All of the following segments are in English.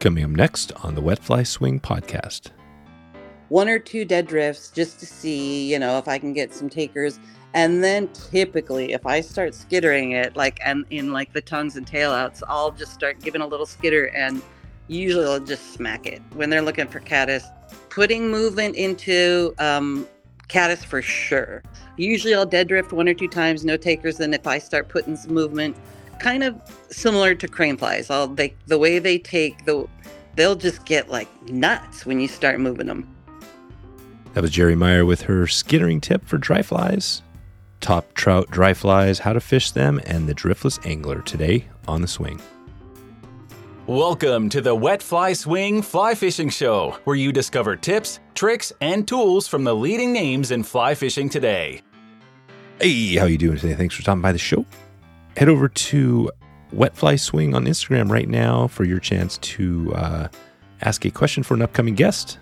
Coming up next on the Wet Fly Swing podcast. One or two dead drifts just to see, you know, if I can get some takers. And then typically, if I start skittering it, like and in like the tongues and tailouts, I'll just start giving a little skitter, and usually I'll just smack it when they're looking for caddis. Putting movement into um, caddis for sure. Usually I'll dead drift one or two times, no takers. Then if I start putting some movement, kind of similar to crane flies. I'll they the way they take the they'll just get like nuts when you start moving them. That was Geri Meyer with her skittering tip for dry flies, top trout dry flies, how to fish them, and the driftless angler today on the swing. Welcome to the Wet Fly Swing Fly Fishing Show, where you discover tips, tricks, and tools from the leading names in fly fishing today. Hey, how you doing today? Thanks for stopping by the show. Head over to Wet Fly Swing on Instagram right now for your chance to uh, ask a question for an upcoming guest.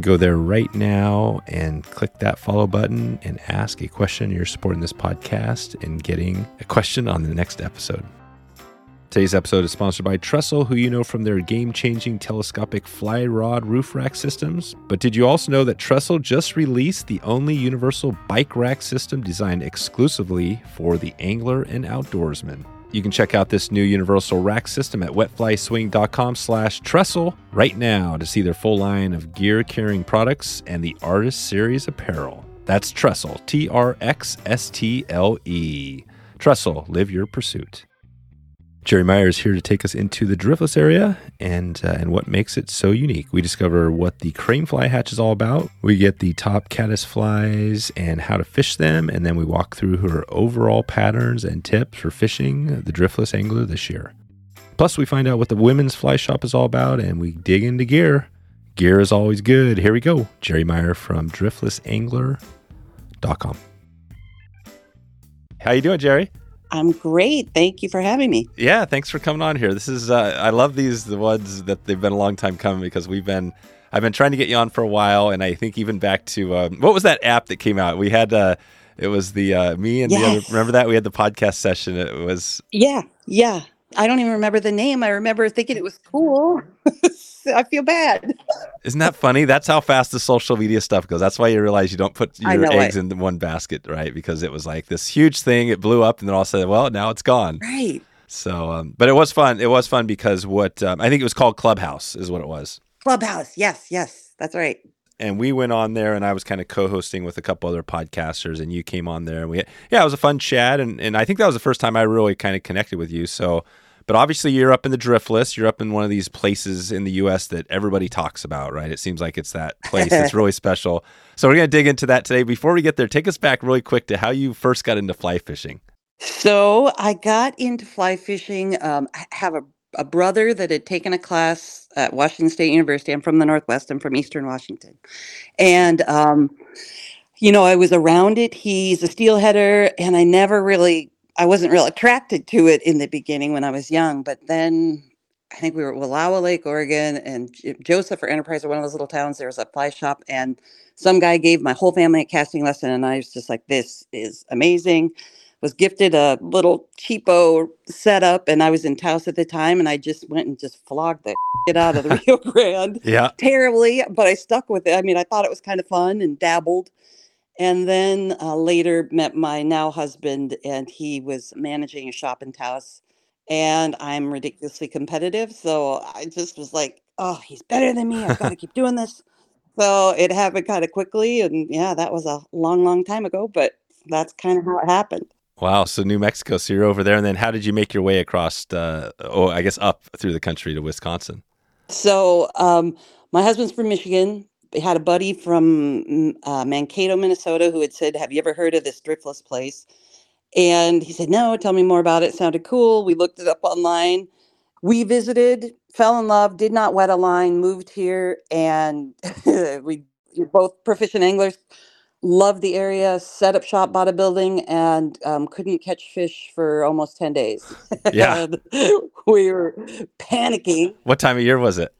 Go there right now and click that follow button and ask a question. You're supporting this podcast and getting a question on the next episode. Today's episode is sponsored by Trxstle, who you know from their game changing telescopic fly rod roof rack systems. But did you also know that Trxstle just released the only universal bike rack system designed exclusively for the angler and outdoorsman? You can check out this new universal rack system at wetflyswing.com slash trxstle right now to see their full line of gear carrying products and the Artist Series apparel. That's Trxstle, T R X S T L E. Trxstle, live your pursuit. Geri Meyer is here to take us into the driftless area and uh, and what makes it so unique. We discover what the crane fly hatch is all about. We get the top caddis flies and how to fish them, and then we walk through her overall patterns and tips for fishing the driftless angler this year. Plus, we find out what the women's fly shop is all about, and we dig into gear. Gear is always good. Here we go. Geri Meyer from driftlessangler.com. How you doing, Geri? I'm great. Thank you for having me. Yeah, thanks for coming on here. This is uh, I love these the ones that they've been a long time coming because we've been I've been trying to get you on for a while, and I think even back to um, what was that app that came out? We had uh, it was the uh, me and yes. the other. Remember that we had the podcast session. It was yeah, yeah. I don't even remember the name. I remember thinking it was cool. I feel bad. Isn't that funny? That's how fast the social media stuff goes. That's why you realize you don't put your eggs in one basket, right? Because it was like this huge thing. It blew up, and then all of a sudden, well, now it's gone. Right. So, um, but it was fun. It was fun because what um, I think it was called Clubhouse is what it was. Clubhouse. Yes, yes, that's right. And we went on there, and I was kind of co-hosting with a couple other podcasters, and you came on there, and we, yeah, it was a fun chat, and and I think that was the first time I really kind of connected with you. So but obviously, you're up in the Driftless. You're up in one of these places in the U.S. that everybody talks about, right? It seems like it's that place that's really special. So we're going to dig into that today. Before we get there, take us back really quick to how you first got into fly fishing. So I got into fly fishing. Um, I have a, a brother that had taken a class at Washington State University. I'm from the Northwest. I'm from Eastern Washington, and um, you know I was around it. He's a steelheader, and I never really I wasn't real attracted to it in the beginning when I was young, but then I think we were at Wallowa Lake, Oregon, and Joseph or Enterprise or one of those little towns. There was a fly shop, and some guy gave my whole family a casting lesson, and I was just like, "This is amazing." Was gifted a little cheapo setup, and I was in Taos at the time, and I just went and just flogged the shit out of the Rio Grande, yeah, terribly. But I stuck with it. I mean, I thought it was kind of fun and dabbled and then uh, later met my now husband, and he was managing a shop in Taos. And I'm ridiculously competitive, so I just was like, "Oh, he's better than me. I've got to keep doing this." So it happened kind of quickly, and yeah, that was a long, long time ago, but that's kind of how it happened. Wow. So New Mexico. So you're over there, and then how did you make your way across? Uh, oh, I guess up through the country to Wisconsin. So um, my husband's from Michigan, had a buddy from mm, uh, Mankato, Minnesota, who had said, "Have you ever heard of this driftless place?" And he said, "No, tell me more about it. it sounded cool." We looked it up online. We visited, fell in love, did not wet a line, moved here, and we both proficient anglers. Loved the area, set up shop, bought a building, and um, couldn't catch fish for almost 10 days. Yeah. we were panicking. What time of year was it?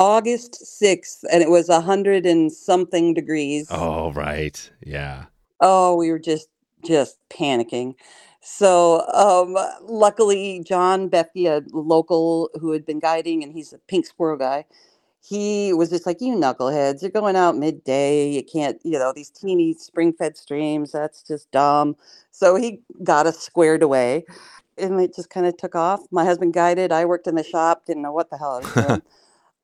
August 6th, and it was a hundred and something degrees. Oh, right. Yeah. Oh, we were just just panicking. So um, luckily, John Bethke, a local who had been guiding, and he's a pink squirrel guy, he was just like, "You knuckleheads, you're going out midday. You can't, you know, these teeny spring-fed streams. That's just dumb." So he got us squared away, and it just kind of took off. My husband guided. I worked in the shop. Didn't know what the hell I was doing.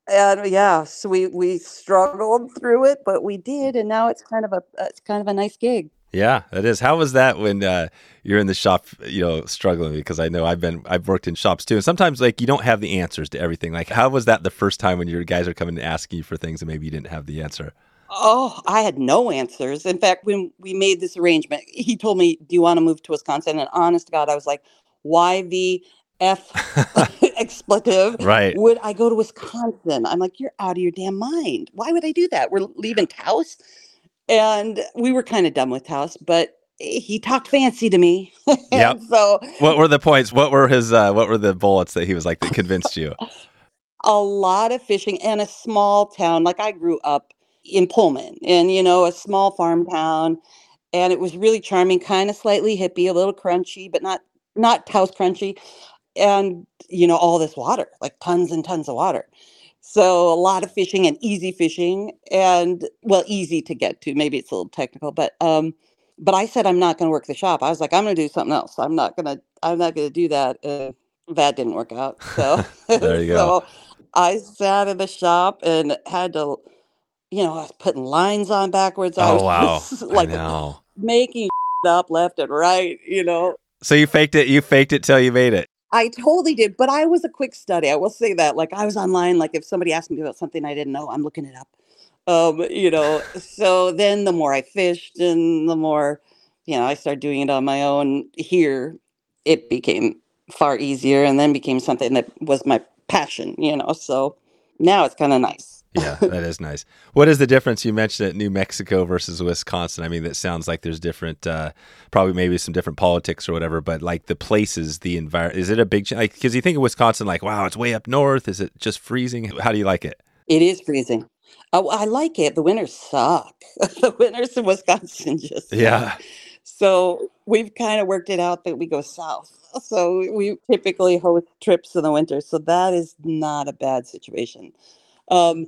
and yeah, so we we struggled through it, but we did, and now it's kind of a it's kind of a nice gig. Yeah, that is. How was that when uh, you're in the shop, you know, struggling? Because I know I've been, I've worked in shops too, and sometimes like you don't have the answers to everything. Like, how was that the first time when your guys are coming and asking you for things and maybe you didn't have the answer? Oh, I had no answers. In fact, when we made this arrangement, he told me, "Do you want to move to Wisconsin?" And honest to God, I was like, "Why the F expletive right. would I go to Wisconsin?" I'm like, "You're out of your damn mind. Why would I do that? We're leaving Taos." And we were kind of done with Taos, but he talked fancy to me. Yep. so What were the points? What were his? Uh, what were the bullets that he was like that convinced you? a lot of fishing and a small town. Like I grew up in Pullman and, you know, a small farm town. And it was really charming, kind of slightly hippie, a little crunchy, but not not Taos crunchy. And, you know, all this water, like tons and tons of water. So a lot of fishing and easy fishing and well, easy to get to. Maybe it's a little technical, but um but I said I'm not going to work the shop. I was like, I'm going to do something else. I'm not going to. I'm not going to do that. Uh, that didn't work out. So There you so go. I sat in the shop and had to, you know, I was putting lines on backwards. I Oh was wow, like making up left and right. You know, So you faked it. You faked it till you made it. I totally did. But I was a quick study. I will say that. Like I was online. Like if somebody asked me about something I didn't know, I'm looking it up. Um, you know. So then the more I fished, and the more, you know, I started doing it on my own here. It became far easier, and then became something that was my passion. You know. So now it's kind of nice. Yeah, that is nice. What is the difference? You mentioned it, New Mexico versus Wisconsin. I mean, that sounds like there's different, uh, probably maybe some different politics or whatever. But like the places, the environment, is it a big? Like, because you think of Wisconsin, like, wow, it's way up north. Is it just freezing? How do you like it? It is freezing. Oh, I like it. The winters suck. the winters in Wisconsin just suck. Yeah, So we've kind of worked it out that we go south. So we typically host trips in the winter. So that is not a bad situation. Um,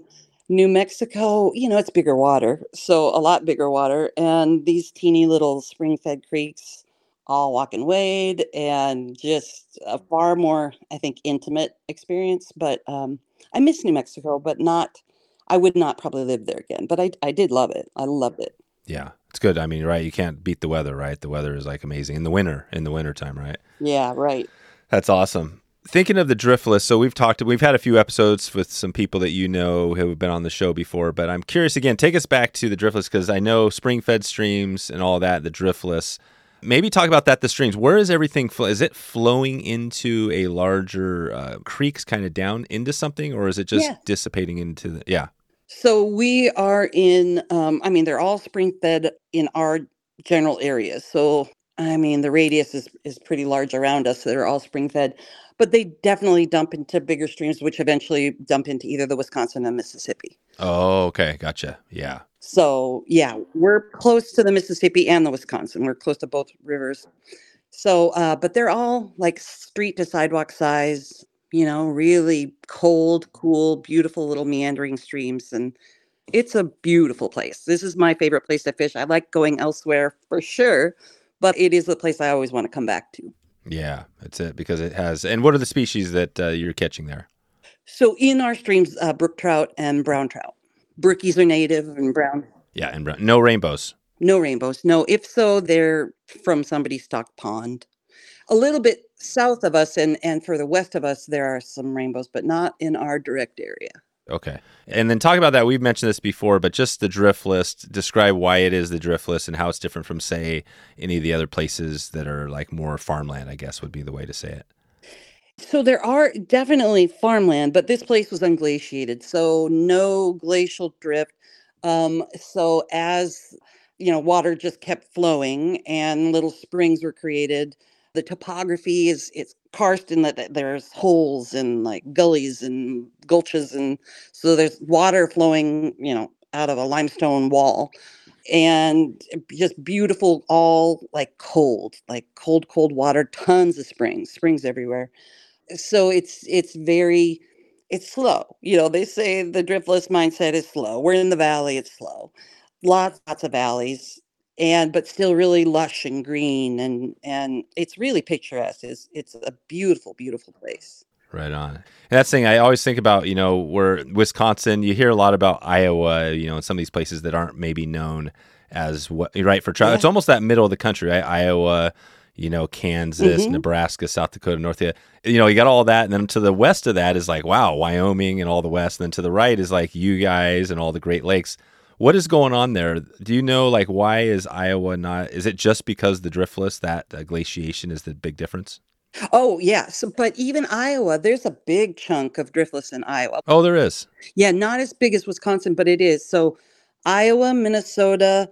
New Mexico, you know, it's bigger water. So a lot bigger water. And these teeny little spring fed creeks, all walk and wade, and just a far more, I think, intimate experience. But um, I miss New Mexico, but not, I would not probably live there again. But I, I did love it. I loved it. yeah, it's good. I mean, right? You can't beat the weather, right? The weather is like amazing in the winter. In the winter time, right? Yeah, right. That's awesome. Thinking of the Driftless, so we've talked, we've had a few episodes with some people that you know who have been on the show before, but I'm curious again, take us back to the Driftless because I know spring fed streams and all that, the Driftless. Maybe talk about that, the streams. Where is everything? Fl- is it flowing into a larger uh, creeks kind of down into something, or is it just Yeah. dissipating into the, yeah. So we are in, um, I mean, they're all spring fed in our general areas. So, I mean, the radius is, is pretty large around us. So they're all spring fed, but they definitely dump into bigger streams, which eventually dump into either the Wisconsin and Mississippi. Oh, okay. Gotcha. Yeah. So, yeah, we're close to the Mississippi and the Wisconsin. We're close to both rivers. So, uh, but they're all like street to sidewalk size, you know, really cold, cool, beautiful little meandering streams. And it's a beautiful place. This is my favorite place to fish. I like going elsewhere for sure, but it is the place I always want to come back to. Yeah. That's it because it has. And what are the species that uh, you're catching there? So, in our streams, uh, brook trout and brown trout. Brookies are native and brown. Yeah. And brown- no rainbows. No rainbows. No, if so, they're from somebody's stocked pond. A little bit south of us and, and further west of us, there are some rainbows, but not in our direct area. Okay. And then talk about that. We've mentioned this before, but just the Driftless, describe why it is the Driftless and how it's different from, say, any of the other places that are like more farmland, I guess would be the way to say it. So there are definitely farmland, but this place was unglaciated, so no glacial drift. Um, so as you know, water just kept flowing and little springs were created. The topography is it's karst in that that there's holes and like gullies and gulches and so there's water flowing, you know, out of a limestone wall. and just beautiful, all like cold, like cold, cold water, tons of springs, springs everywhere. So it's it's very it's slow. You know, they say the driftless mindset is slow. We're in the valley, it's slow. Lots, lots of valleys and but still really lush and green and and it's really picturesque. It's it's a beautiful, beautiful place. Right on. And that's the thing I always think about, you know, where Wisconsin, you hear a lot about Iowa, you know, in some of these places that aren't maybe known as what, right, for travel. Yeah. It's almost that middle of the country, right? Iowa, you know, Kansas, mm-hmm. Nebraska, South Dakota, North Dakota. You know, you got all that. And then to the west of that is like, wow, Wyoming and all the west. And then to the right is like you guys and all the Great Lakes. What is going on there? Do you know, like, why is Iowa not? Is it just because the driftless that uh, glaciation is the big difference? Oh, yes. But even Iowa, there's a big chunk of driftless in Iowa. Oh, there is. Yeah, not as big as Wisconsin, but it is. So Iowa, Minnesota,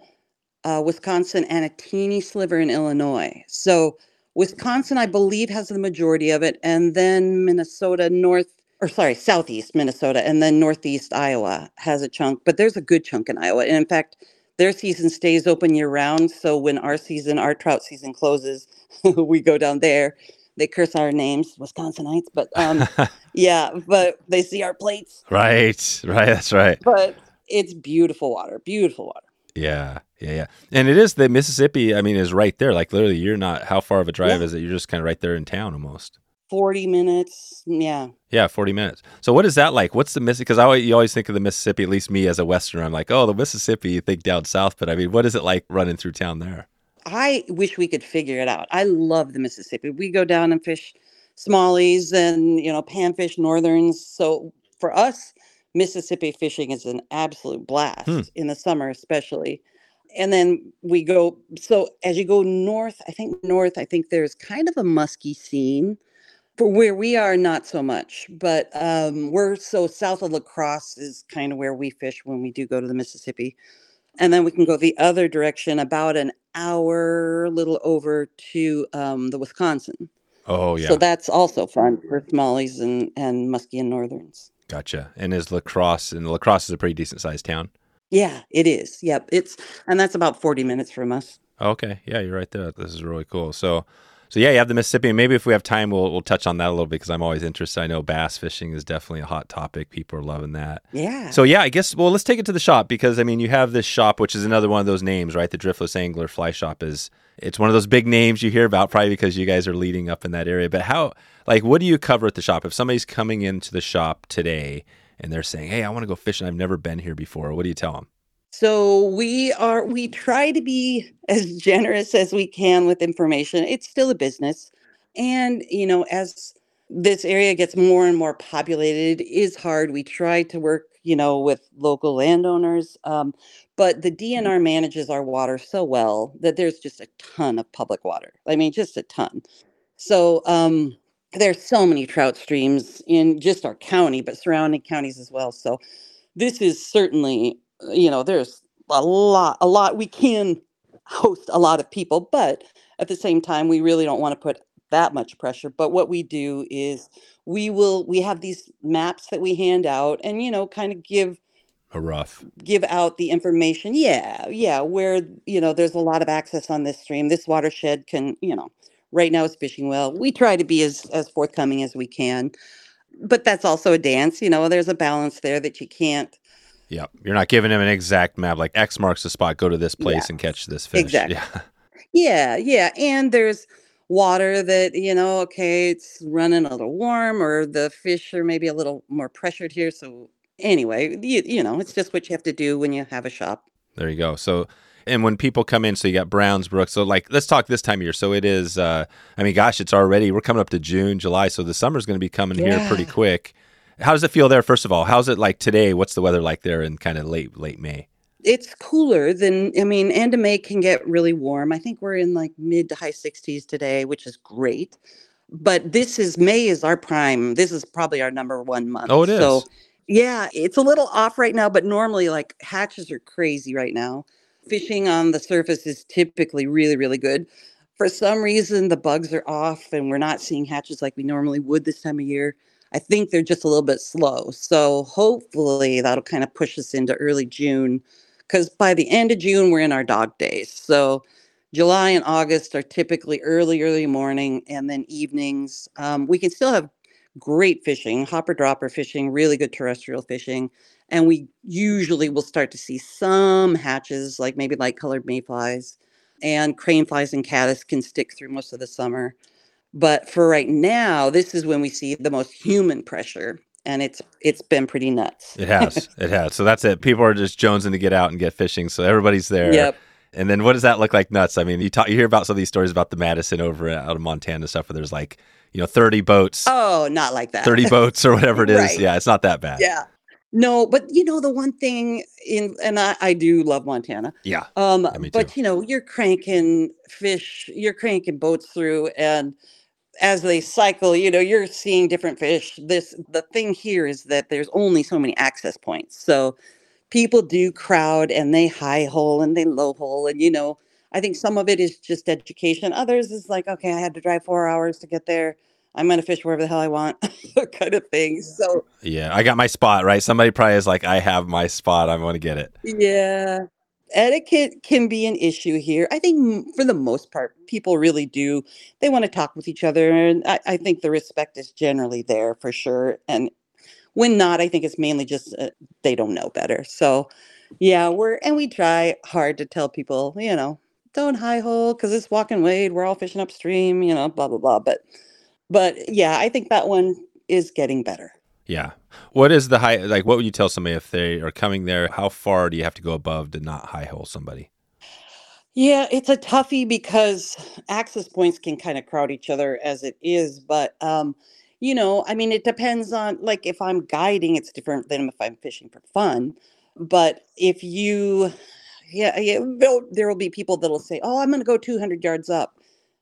uh, Wisconsin, and a teeny sliver in Illinois. So Wisconsin, I believe, has the majority of it, and then Minnesota, North, or sorry, Southeast Minnesota, and then Northeast Iowa has a chunk. But there's a good chunk in Iowa. And in fact, their season stays open year round. So when our season, our trout season closes, we go down there they curse our names, Wisconsinites, but um, yeah, but they see our plates. Right, right, that's right. But it's beautiful water, beautiful water. Yeah, yeah, yeah. And it is the Mississippi, I mean, is right there. Like literally, you're not, how far of a drive yeah. is it? You're just kind of right there in town almost. 40 minutes. Yeah. Yeah, 40 minutes. So what is that like? What's the Mississippi? Because I always, you always think of the Mississippi, at least me as a Westerner, I'm like, oh, the Mississippi, you think down south. But I mean, what is it like running through town there? I wish we could figure it out. I love the Mississippi. We go down and fish smallies and you know panfish northerns. So for us, Mississippi fishing is an absolute blast hmm. in the summer, especially. And then we go. So as you go north, I think north, I think there's kind of a musky scene. For where we are, not so much, but um, we're so south of La Crosse is kind of where we fish when we do go to the Mississippi and then we can go the other direction about an hour, a little over to um, the Wisconsin. Oh yeah. So that's also fun for smallies and and muskie and northerns. Gotcha. And is La Crosse and La Crosse is a pretty decent sized town. Yeah, it is. Yep, it's and that's about forty minutes from us. Okay, yeah, you're right there. This is really cool. So so yeah, you have the Mississippi. And maybe if we have time, we'll we'll touch on that a little bit because I'm always interested. I know bass fishing is definitely a hot topic. People are loving that. Yeah. So yeah, I guess well, let's take it to the shop because I mean, you have this shop, which is another one of those names, right? The Driftless Angler Fly Shop is it's one of those big names you hear about, probably because you guys are leading up in that area. But how, like, what do you cover at the shop? If somebody's coming into the shop today and they're saying, "Hey, I want to go fishing. I've never been here before," what do you tell them? So we are we try to be as generous as we can with information. It's still a business. And, you know, as this area gets more and more populated, it is hard. We try to work, you know, with local landowners, um, but the mm-hmm. DNR manages our water so well that there's just a ton of public water. I mean, just a ton. So um, there's so many trout streams in just our county, but surrounding counties as well. So this is certainly, Uh, you know, there's a lot, a lot. We can host a lot of people, but at the same time, we really don't want to put that much pressure but what we do is we will we have these maps that we hand out and you know kind of give a rough give out the information yeah yeah where you know there's a lot of access on this stream this watershed can you know right now it's fishing well we try to be as as forthcoming as we can but that's also a dance you know there's a balance there that you can't yeah you're not giving him an exact map like x marks the spot go to this place yeah, and catch this fish. Exactly. Yeah. Yeah yeah and there's water that you know okay it's running a little warm or the fish are maybe a little more pressured here so anyway you, you know it's just what you have to do when you have a shop. There you go. So and when people come in so you got browns brooks so like let's talk this time of year. So it is uh i mean gosh it's already we're coming up to june july so the summer's going to be coming yeah. here pretty quick how does it feel there first of all how's it like today what's the weather like there in kind of late late may it's cooler than I mean, end of May can get really warm. I think we're in like mid to high 60s today, which is great. But this is May is our prime. This is probably our number one month. Oh, it is. So yeah, it's a little off right now, but normally like hatches are crazy right now. Fishing on the surface is typically really, really good. For some reason, the bugs are off and we're not seeing hatches like we normally would this time of year. I think they're just a little bit slow. So hopefully that'll kind of push us into early June because by the end of June, we're in our dog days. So July and August are typically early, early morning and then evenings. Um, we can still have great fishing, hopper dropper fishing, really good terrestrial fishing. And we usually will start to see some hatches, like maybe light colored mayflies, and crane flies and caddis can stick through most of the summer. But for right now, this is when we see the most human pressure and it's it's been pretty nuts. It has. it has. So that's it. People are just jonesing to get out and get fishing. So everybody's there. Yep. And then what does that look like nuts? I mean, you talk you hear about some of these stories about the Madison over out of Montana stuff where there's like, you know, 30 boats. Oh, not like that. 30 boats or whatever it is. Right. Yeah, it's not that bad. Yeah. No, but you know the one thing in and I, I do love Montana. Yeah. Um Yeah, but you know, you're cranking fish, you're cranking boats through and as they cycle, you know, you're seeing different fish. This the thing here is that there's only so many access points. So people do crowd and they high hole and they low hole and you know, I think some of it is just education. Others is like, okay, I had to drive 4 hours to get there. I'm going to fish wherever the hell I want kind of thing. So Yeah. I got my spot, right? Somebody probably is like, I have my spot. I want to get it. Yeah. Etiquette can be an issue here. I think for the most part, people really do. They want to talk with each other. And I, I think the respect is generally there for sure. And when not, I think it's mainly just uh, they don't know better. So, yeah, we're, and we try hard to tell people, you know, don't high hole because it's walking wade. We're all fishing upstream, you know, blah, blah, blah. But, but yeah, I think that one is getting better. Yeah. What is the high like what would you tell somebody if they are coming there? How far do you have to go above to not high hole somebody? Yeah, it's a toughie because access points can kind of crowd each other as it is. But, um, you know, I mean, it depends on, like, if I'm guiding, it's different than if I'm fishing for fun. But if you, yeah, yeah there will be people that'll say, oh, I'm going to go 200 yards up.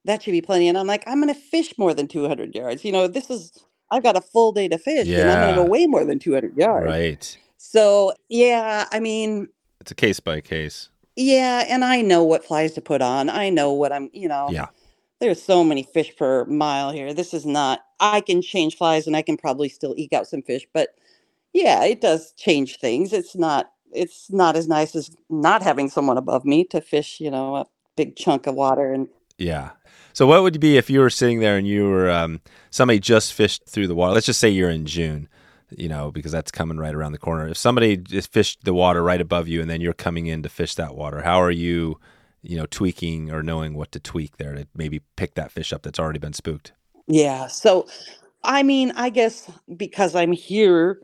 That should be plenty. And I'm like, I'm going to fish more than 200 yards. You know, this is, I've got a full day to fish and I'm going to go way more than 200 yards. Right. So, yeah, I mean, It's a case by case. yeah, and I know what flies to put on. I know what I'm, you know, Yeah. there's so many fish per mile here. This is not, I can change flies and I can probably still eke out some fish, but yeah, it does change things. It's not, it's not as nice as not having someone above me to fish, you know, a big chunk of water. And Yeah. So what would be if you were sitting there and you were um, somebody just fished through the water? Let's just say you're in June, you know, because that's coming right around the corner. If somebody just fished the water right above you and then you're coming in to fish that water, how are you, you know, tweaking or knowing what to tweak there to maybe pick that fish up that's already been spooked? yeah, so I mean, I guess because I'm here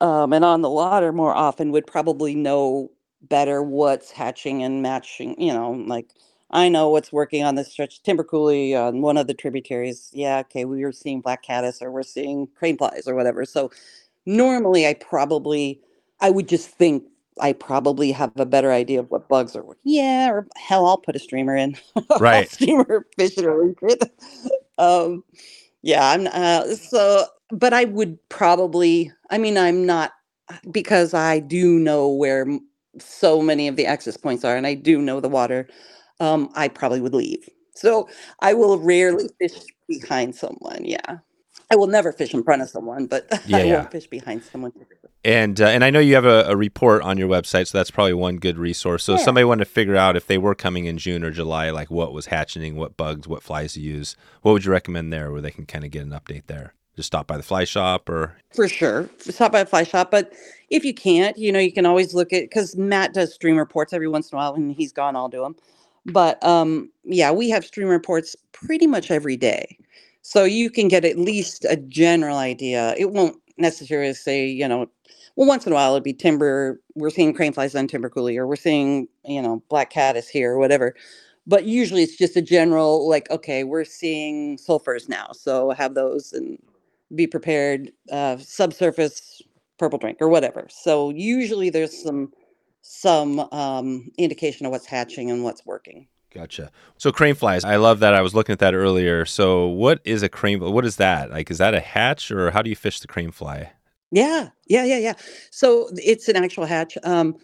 um, and on the water more often, would probably know better what's hatching and matching. You know, like I know what's working on this stretch. Timber Coulee on one of the tributaries. Yeah, okay, we were seeing black caddis or we're seeing crane flies or whatever. So normally, I probably, I would just think I probably have a better idea of what bugs are working. Yeah, or hell, I'll put a streamer in. Right. streamer fish or release um, yeah, I'm uh, so, but I would probably, I mean, I'm not because I do know where so many of the access points are and I do know the water. Um, I probably would leave. So I will rarely fish behind someone. Yeah. I will never fish in front of someone, but Yeah, I yeah. won't fish behind someone. And uh, and I know you have a, a report on your website, so that's probably one good resource. So if Yeah. somebody wanted to figure out if they were coming in June or July, like what was hatching, what bugs, what flies to use, what would you recommend there, where they can kind of get an update there? Just stop by the fly shop, or For sure. Stop by the fly shop. But if you can't, you know, you can always look at because Mat does stream reports every once in a while and he's gone, I'll do them. But um, yeah, we have stream reports pretty much every day. So you can get at least a general idea. It won't necessarily say, you know, well, once in a while it'd be timber. We're seeing crane flies on timber coulee, or we're seeing, you know, black caddis here, or whatever. But usually it's just a general, like, okay, we're seeing sulfurs now. So have those and be prepared, uh, subsurface purple drank or whatever. So usually there's some some um, indication of what's hatching and what's working. gotcha. So crane flies, I love that. I was looking at that earlier. So what is a crane? What is that? Like, is that a hatch, or how do you fish the crane fly? Yeah, yeah, yeah, yeah. So it's an actual hatch. Um,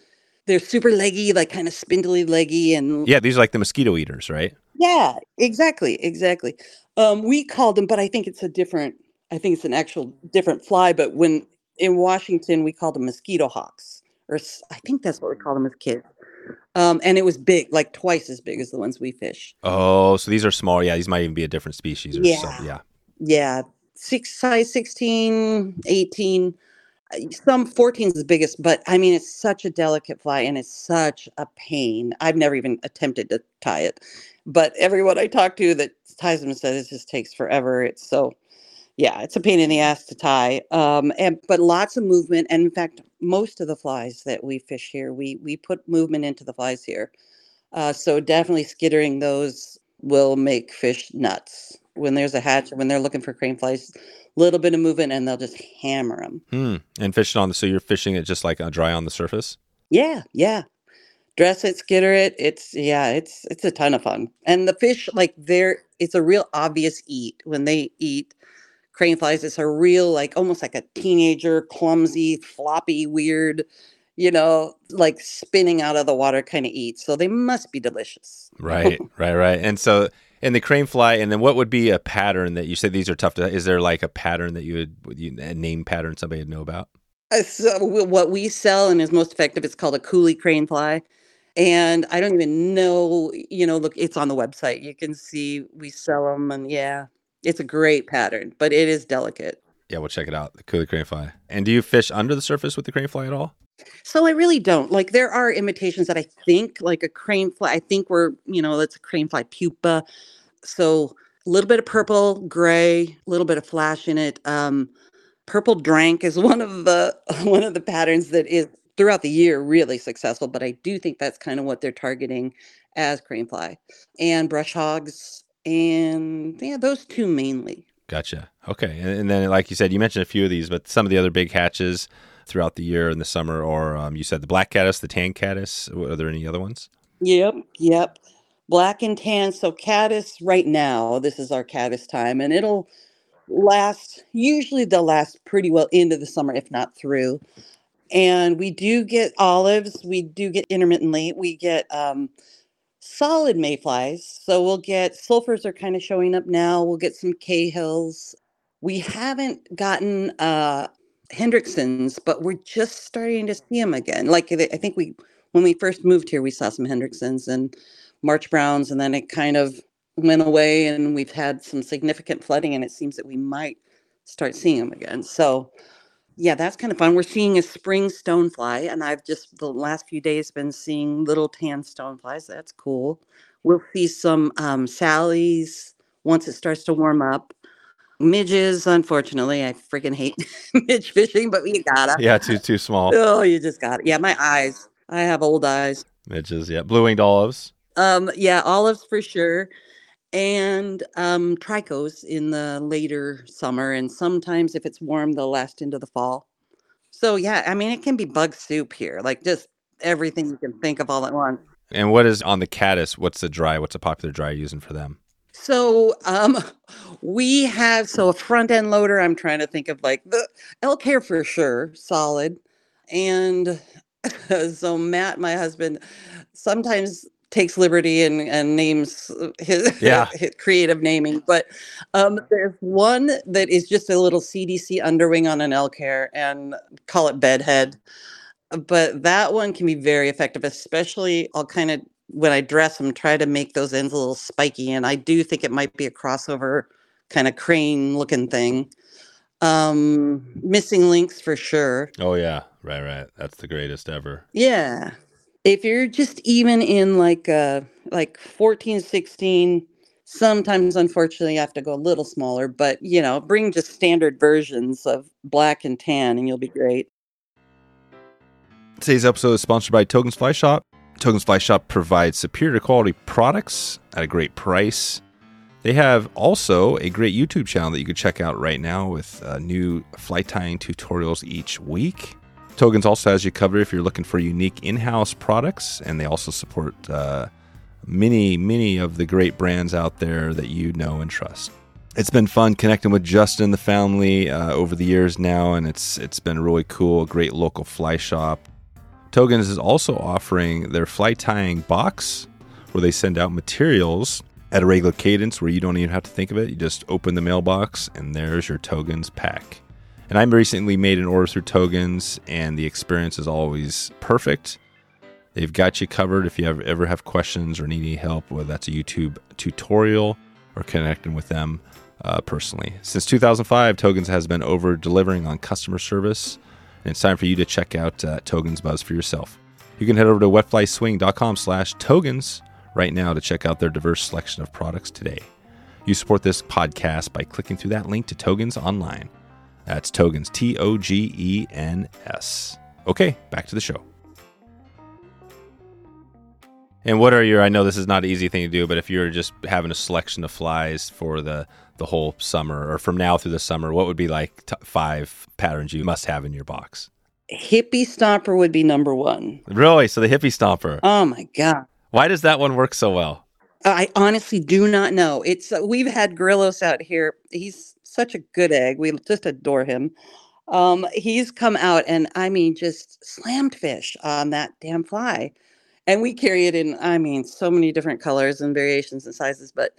they're super leggy, like kind of spindly leggy, and Yeah, these are like the mosquito eaters, right? yeah, exactly, exactly. Um, we called them, but I think it's a different. I think it's an actual different fly. But when in Washington, we called them mosquito hawks, or I think that's what we call them as kids. Um, and it was big, like twice as big as the ones we fish. Oh, so these are small. Yeah, these might even be a different species. Or Yeah. Some, yeah. Yeah, six size 16, 18. uh, Some 14 is the biggest, but I mean, it's such a delicate fly and it's such a pain. I've never even attempted to tie it, but everyone I talk to that ties them says it just takes forever. It's so, yeah, it's a pain in the ass to tie. Um, and but lots of movement, and in fact, most of the flies that we fish here, we we put movement into the flies here. Uh, so definitely skittering those will make fish nuts when there's a hatch or when they're looking for crane flies. A little bit of movement, and they'll just hammer them. Hmm. And fishing on the so you're fishing it just like dry on the surface. Yeah, yeah. Dress it, skitter it. It's yeah, it's it's a ton of fun. And the fish, like they're it's a real obvious eat when they eat crane flies. It's a real like almost like a teenager, clumsy, floppy, weird, you know, like spinning out of the water kind of eat. So they must be delicious. Right, right, right. And so, and the crane fly, and then what would be a pattern that you said these are tough to? Is there like a pattern that you would, you, a name pattern somebody would know about? Uh, So what we sell and is most effective, it's called a Coulee crane fly. And I don't even know, you know, look, it's on the website. You can see we sell them and yeah, it's a great pattern, but it is delicate. Yeah, we'll check it out. The Coulee crane fly. And do you fish under the surface with the crane fly at all? So I really don't. Like there are imitations that I think like a crane fly, I think we're, you know, that's a crane fly pupa. So a little bit of purple, gray, a little bit of flash in it. Um, purple drank is one of the one of the patterns that is throughout the year really successful, but I do think that's kind of what they're targeting as crane fly and brush hogs and yeah, those two mainly. Gotcha. Okay. And, and then, like you said, you mentioned a few of these, but some of the other big hatches throughout the year in the summer, or um, you said the black caddis, the tan caddis. Are there any other ones? Yep, yep. Black and tan. So caddis right now, this is our caddis time, and it'll last usually they'll last pretty well into the summer, if not through. And we do get olives, we do get intermittently, we get um solid mayflies. So we'll get sulfurs are kind of showing up now. We'll get some Cahills. We haven't gotten uh Hendricksons, but we're just starting to see them again. Like I think we when we first moved here, we saw some Hendricksons and March Browns, and then it kind of went away, and we've had some significant flooding, and it seems that we might start seeing them again. So, yeah, that's kind of fun. We're seeing a spring stonefly, and I've just the last few days been seeing little tan stoneflies. That's cool. We'll see some um, Sallies once it starts to warm up. Midges, unfortunately, I freaking hate midge fishing, but you gotta. Yeah, too too small. Oh, you just got it. Yeah, my eyes. I have old eyes. Midges. Yeah, blue winged olives. Um, yeah, olives for sure, and um, tricos in the later summer, and sometimes if it's warm, they'll last into the fall. So yeah, I mean, it can be bug soup here, like just everything you can think of all at once. And what is on the caddis? What's the dry? What's a popular dry using for them? So um, we have so a front end loader. I'm trying to think of like the elk hair for sure, solid, and so Mat, my husband, sometimes takes liberty and, and names uh, his, Yeah. his creative naming. But um, there's one that is just a little CDC underwing on an elk hair and call it bedhead. But that one can be very effective, especially I'll kind of when I dress them, try to make those ends a little spiky. And I do think it might be a crossover kind of crane looking thing. Um, missing links for sure. Oh yeah, right, right. That's the greatest ever. Yeah. If you're just even in like uh like 14, 16, sometimes unfortunately you have to go a little smaller, but you know, bring just standard versions of black and tan and you'll be great. Today's episode is sponsored by Togens Fly Shop. Togens Fly Shop provides superior quality products at a great price. They have also a great YouTube channel that you can check out right now with uh, new fly tying tutorials each week. Togens also has you covered if you're looking for unique in house products, and they also support uh, many, many of the great brands out there that you know and trust. It's been fun connecting with Justin and the family uh, over the years now, and it's it's been really cool. Great local fly shop. Togens is also offering their fly tying box, where they send out materials at a regular cadence where you don't even have to think of it. You just open the mailbox, and there's your Togens pack. And I recently made an order through Togens, and the experience is always perfect. They've got you covered if you ever, ever have questions or need any help, whether that's a YouTube tutorial or connecting with them uh, personally. Since 2005, Togens has been over delivering on customer service, and it's time for you to check out uh, Togens Buzz for yourself. You can head over to wetflyswing.com slash Togens right now to check out their diverse selection of products today. You support this podcast by clicking through that link to Togens online. That's Togens, T O G E N S. Okay, back to the show. And what are your? I know this is not an easy thing to do, but if you're just having a selection of flies for the the whole summer, or from now through the summer, what would be like t- five patterns you must have in your box? Hippie Stomper would be number one. Really? So the hippie stomper. Oh my God. Why does that one work so well? I honestly do not know. It's uh, we've had Grillos out here. He's such a good egg. We just adore him. Um, he's come out and I mean just slammed fish on that damn fly. And we carry it in, I mean, so many different colors and variations and sizes, but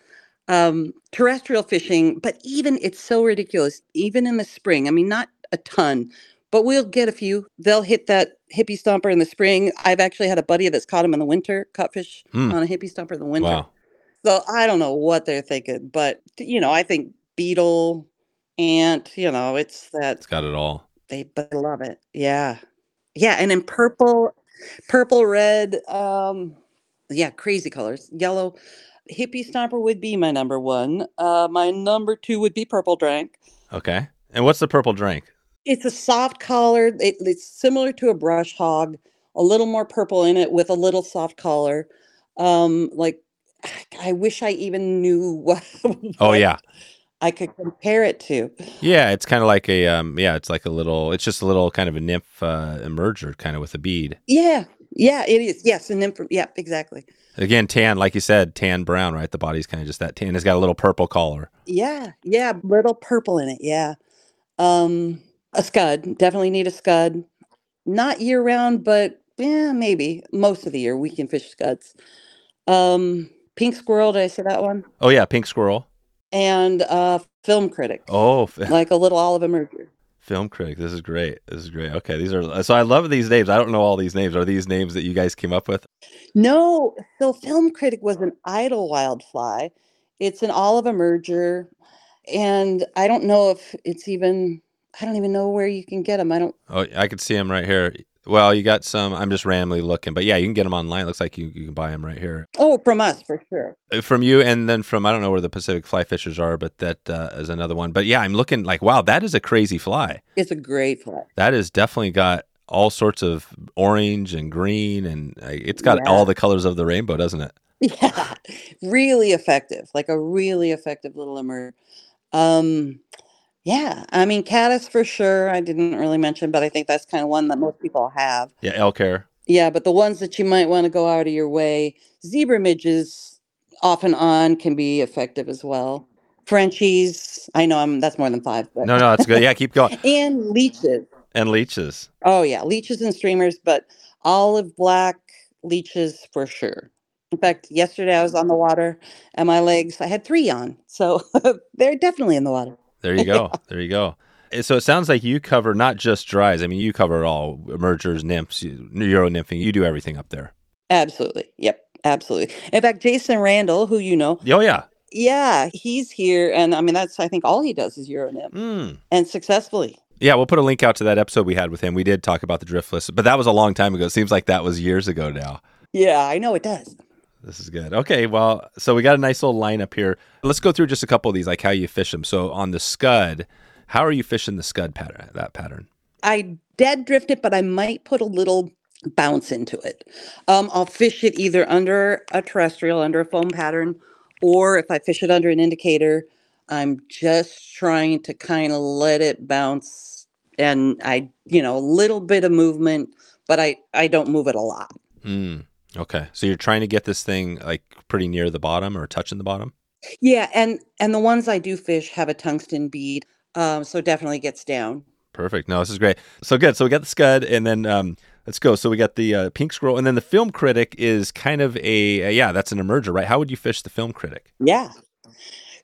um terrestrial fishing, but even it's so ridiculous, even in the spring. I mean, not a ton, but we'll get a few. They'll hit that hippie stomper in the spring. I've actually had a buddy that's caught him in the winter, caught fish Hmm. on a hippie stomper in the winter. Wow. So I don't know what they're thinking, but you know, I think beetle, ant, you know, it's that It's got it all. they but love it. Yeah. Yeah, and in purple, purple, red, um, yeah, crazy colors. Yellow. Hippie stomper would be my number one. Uh my number two would be purple drank. Okay. And what's the purple drink? It's a soft collar. It, it's similar to a brush hog, a little more purple in it with a little soft collar. Um, like I wish I even knew what. Oh yeah. I could compare it to. Yeah, it's kind of like a um yeah, it's like a little it's just a little kind of a nymph uh, emerger kind of with a bead. Yeah, yeah, it is. Yes, and then from, yeah, exactly. Again, tan, like you said, tan brown, right? The body's kind of just that tan. It's got a little purple collar. Yeah, yeah, little purple in it. Yeah, um, a scud. Definitely need a scud. Not year round, but yeah, maybe most of the year we can fish scuds. Um, pink squirrel. Did I say that one? Oh yeah, pink squirrel. And uh, film critic, Oh, like a little olive emerger. film critic. This is great. This is great. Okay, these are so I love these names. I don't know all these names. Are these names that you guys came up with? No, so film critic was an Idylwilde fly. It's an olive emerger, and I don't know if it's even. I don't even know where you can get them. I don't. Oh, I could see them right here. Well, you got some. I'm just randomly looking, but yeah, you can get them online. Looks like you, you can buy them right here Oh, from us for sure. Uh, from you, and then from I don't know where the Pacific fly fishers are, but that uh, is another one. But yeah, I'm looking like wow, that is a crazy fly. It's a great fly. That is definitely got all sorts of orange and green, and uh, it's got Yeah. all the colors of the rainbow, doesn't it? Yeah, really effective. Like a really effective little emerger. Um, yeah, I mean caddis for sure. I didn't really mention, but I think that's kind of one that most people have. Yeah, elk hair. Yeah, but the ones that you might want to go out of your way, zebra midges off and on can be effective as well. Frenchies, I know I'm that's more than five, but No, no, that's good. Yeah, keep going. and leeches. And leeches. Oh yeah, leeches and streamers, but olive black leeches for sure. In fact, yesterday I was on the water and my legs, I had three on. So they're definitely in the water. There you go. There you go. So it sounds like you cover not just dries. I mean, you cover it all: mergers, nymphs, you- euro nymphing. You do everything up there. Absolutely. Yep. Absolutely. In fact, Jason Randall, who you know, Oh yeah. yeah, he's here. And I mean, that's, I think all he does is Euro nymph Mm. and successfully. Yeah, we'll put a link out to that episode we had with him. We did talk about the driftless, but that was a long time ago. It seems like that was years ago now. Yeah, I know it does. This is good. Okay, well, so we got a nice little lineup here. Let's go through just a couple of these, like how you fish them. So on the scud, how are you fishing the scud pattern? That pattern. I dead drift it, but I might put a little bounce into it. Um, I'll fish it either under a terrestrial, under a foam pattern, or if I fish it under an indicator, I'm just trying to kind of let it bounce and I, you know, a little bit of movement, but I, I don't move it a lot. Mm. Okay, so you're trying to get this thing like pretty near the bottom or touching the bottom. Yeah, and and the ones I do fish have a tungsten bead, um, so definitely gets down. Perfect. No, this is great. So good. So we got the scud, and then um, let's go. So we got the uh, pink squirrel, and then the film critic is kind of a uh, yeah, that's an emerger, right? How would you fish the film critic? Yeah.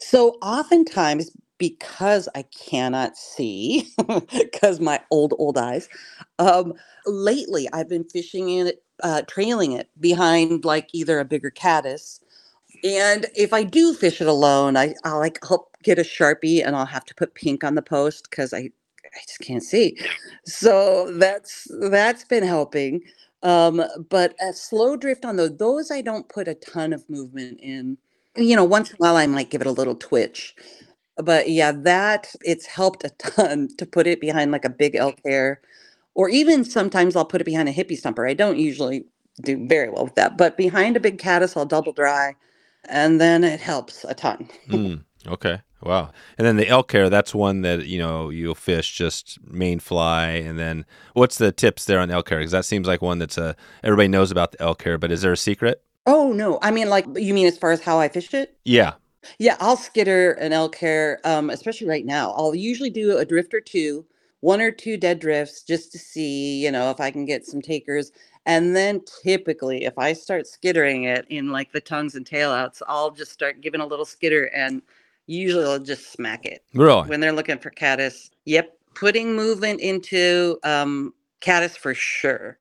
So oftentimes, because I cannot see, because my old, old eyes, um, lately I've been fishing in it, uh, trailing it behind like either a bigger caddis. And if I do fish it alone, I, I'll like I'll get a sharpie and I'll have to put pink on the post because I I just can't see. So that's that's been helping. Um, but a slow drift on those, those I don't put a ton of movement in. You know, once in a while I might give it a little twitch. But yeah, that it's helped a ton to put it behind like a big elk hair, or even sometimes I'll put it behind a hippie stomper. I don't usually do very well with that, but behind a big caddis, I'll double dry, and then it helps a ton. Mm, okay. Wow. And then the elk hair, that's one that, you know, you'll fish just main fly. And then what's the tips there on elk hair? Because that seems like one that's a, everybody knows about the elk hair, but is there a secret? Oh, no. I mean, like, you mean as far as how I fish it? Yeah. Yeah, I'll skitter an elk hair, um, especially right now. I'll usually do a drift or two, one or two dead drifts just to see, you know, if I can get some takers. And then typically, if I start skittering it in like the tongues and tailouts, I'll just start giving a little skitter and usually I'll just smack it. Really? When they're looking for caddis. Yep. Putting movement into um, caddis for sure.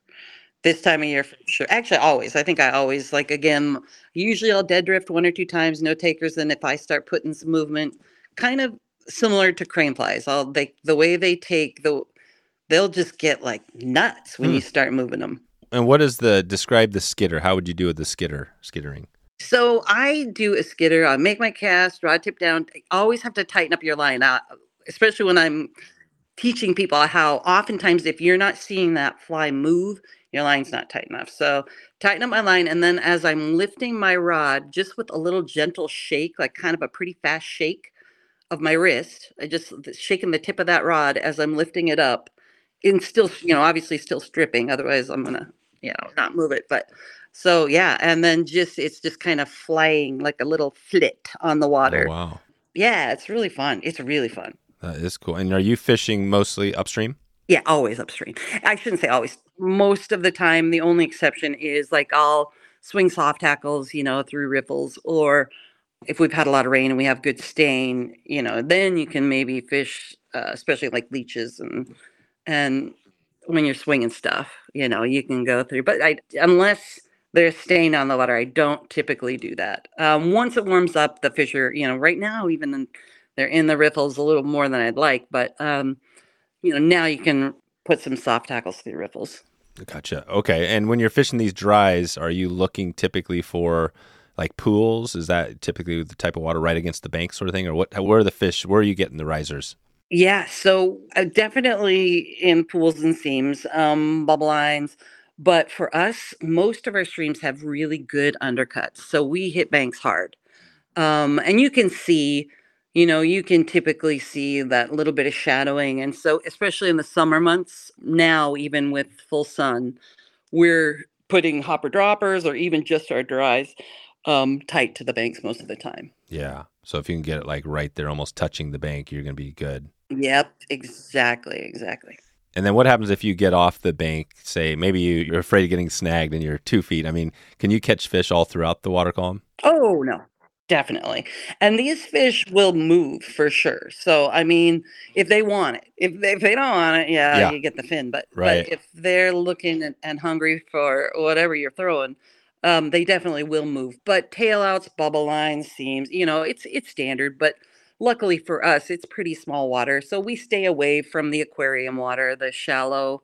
This time of year for sure. Actually, always. I think I always like again. Usually, I'll dead drift one or two times, no takers. Then if I start putting some movement, kind of similar to crane flies, I'll they the way they take the, they'll just get like nuts when Hmm. you start moving them. And what is the, describe the skitter? How would you do with the skitter, skittering? So I do a skitter. I make my cast, rod tip down. I always have to tighten up your line, uh, especially when I'm teaching people how oftentimes if you're not seeing that fly move, your line's not tight enough. So tighten up my line, and then as I'm lifting my rod, just with a little gentle shake, like kind of a pretty fast shake of my wrist, I just shaking the tip of that rod as I'm lifting it up, and still, you know, obviously still stripping. Otherwise, I'm gonna, you know, not move it. But so yeah, and then just it's just kind of flying like a little flit on the oh, water. Oh, wow. Yeah, it's really fun. It's really fun. That is cool. And are you fishing mostly upstream? Yeah, always upstream. I shouldn't say always. Most of the time, the only exception is like I'll swing soft tackles, you know, through riffles, or if we've had a lot of rain and we have good stain, you know, then you can maybe fish, uh, especially like leeches and and when you're swinging stuff, you know, you can go through. But I unless there's stain on the water, I don't typically do that. Um, once it warms up, the fish are, you know, right now even in, they're in the riffles a little more than I'd like, but um, you know, now you can put some soft tackles through riffles. Gotcha. Okay. And when you're fishing these dries, are you looking typically for like pools? Is that typically the type of water right against the bank sort of thing? Or what, where are the fish, where are you getting the risers? Yeah, so uh, definitely in pools and seams, um, bubble lines. But for us, most of our streams have really good undercuts. So we hit banks hard. Um, and you can see, you know, you can typically see that little bit of shadowing. And so, especially in the summer months, now, even with full sun, we're putting hopper droppers or even just our dries um, tight to the banks most of the time. Yeah. So if you can get it like right there, almost touching the bank, you're going to be good. Yep, exactly, exactly. And then what happens if you get off the bank? Say maybe you, you're afraid of getting snagged and you're two feet. I mean, can you catch fish all throughout the water column? Oh, no, definitely. And these fish will move for sure. So, I mean, if they want it, if they, if they don't want it, yeah, Yeah. you get the fin. But, Right. but if they're looking and, and hungry for whatever you're throwing, um, they definitely will move. But tailouts, bubble lines, seams, you know, it's it's standard. But luckily for us, it's pretty small water, so we stay away from the aquarium water, the shallow.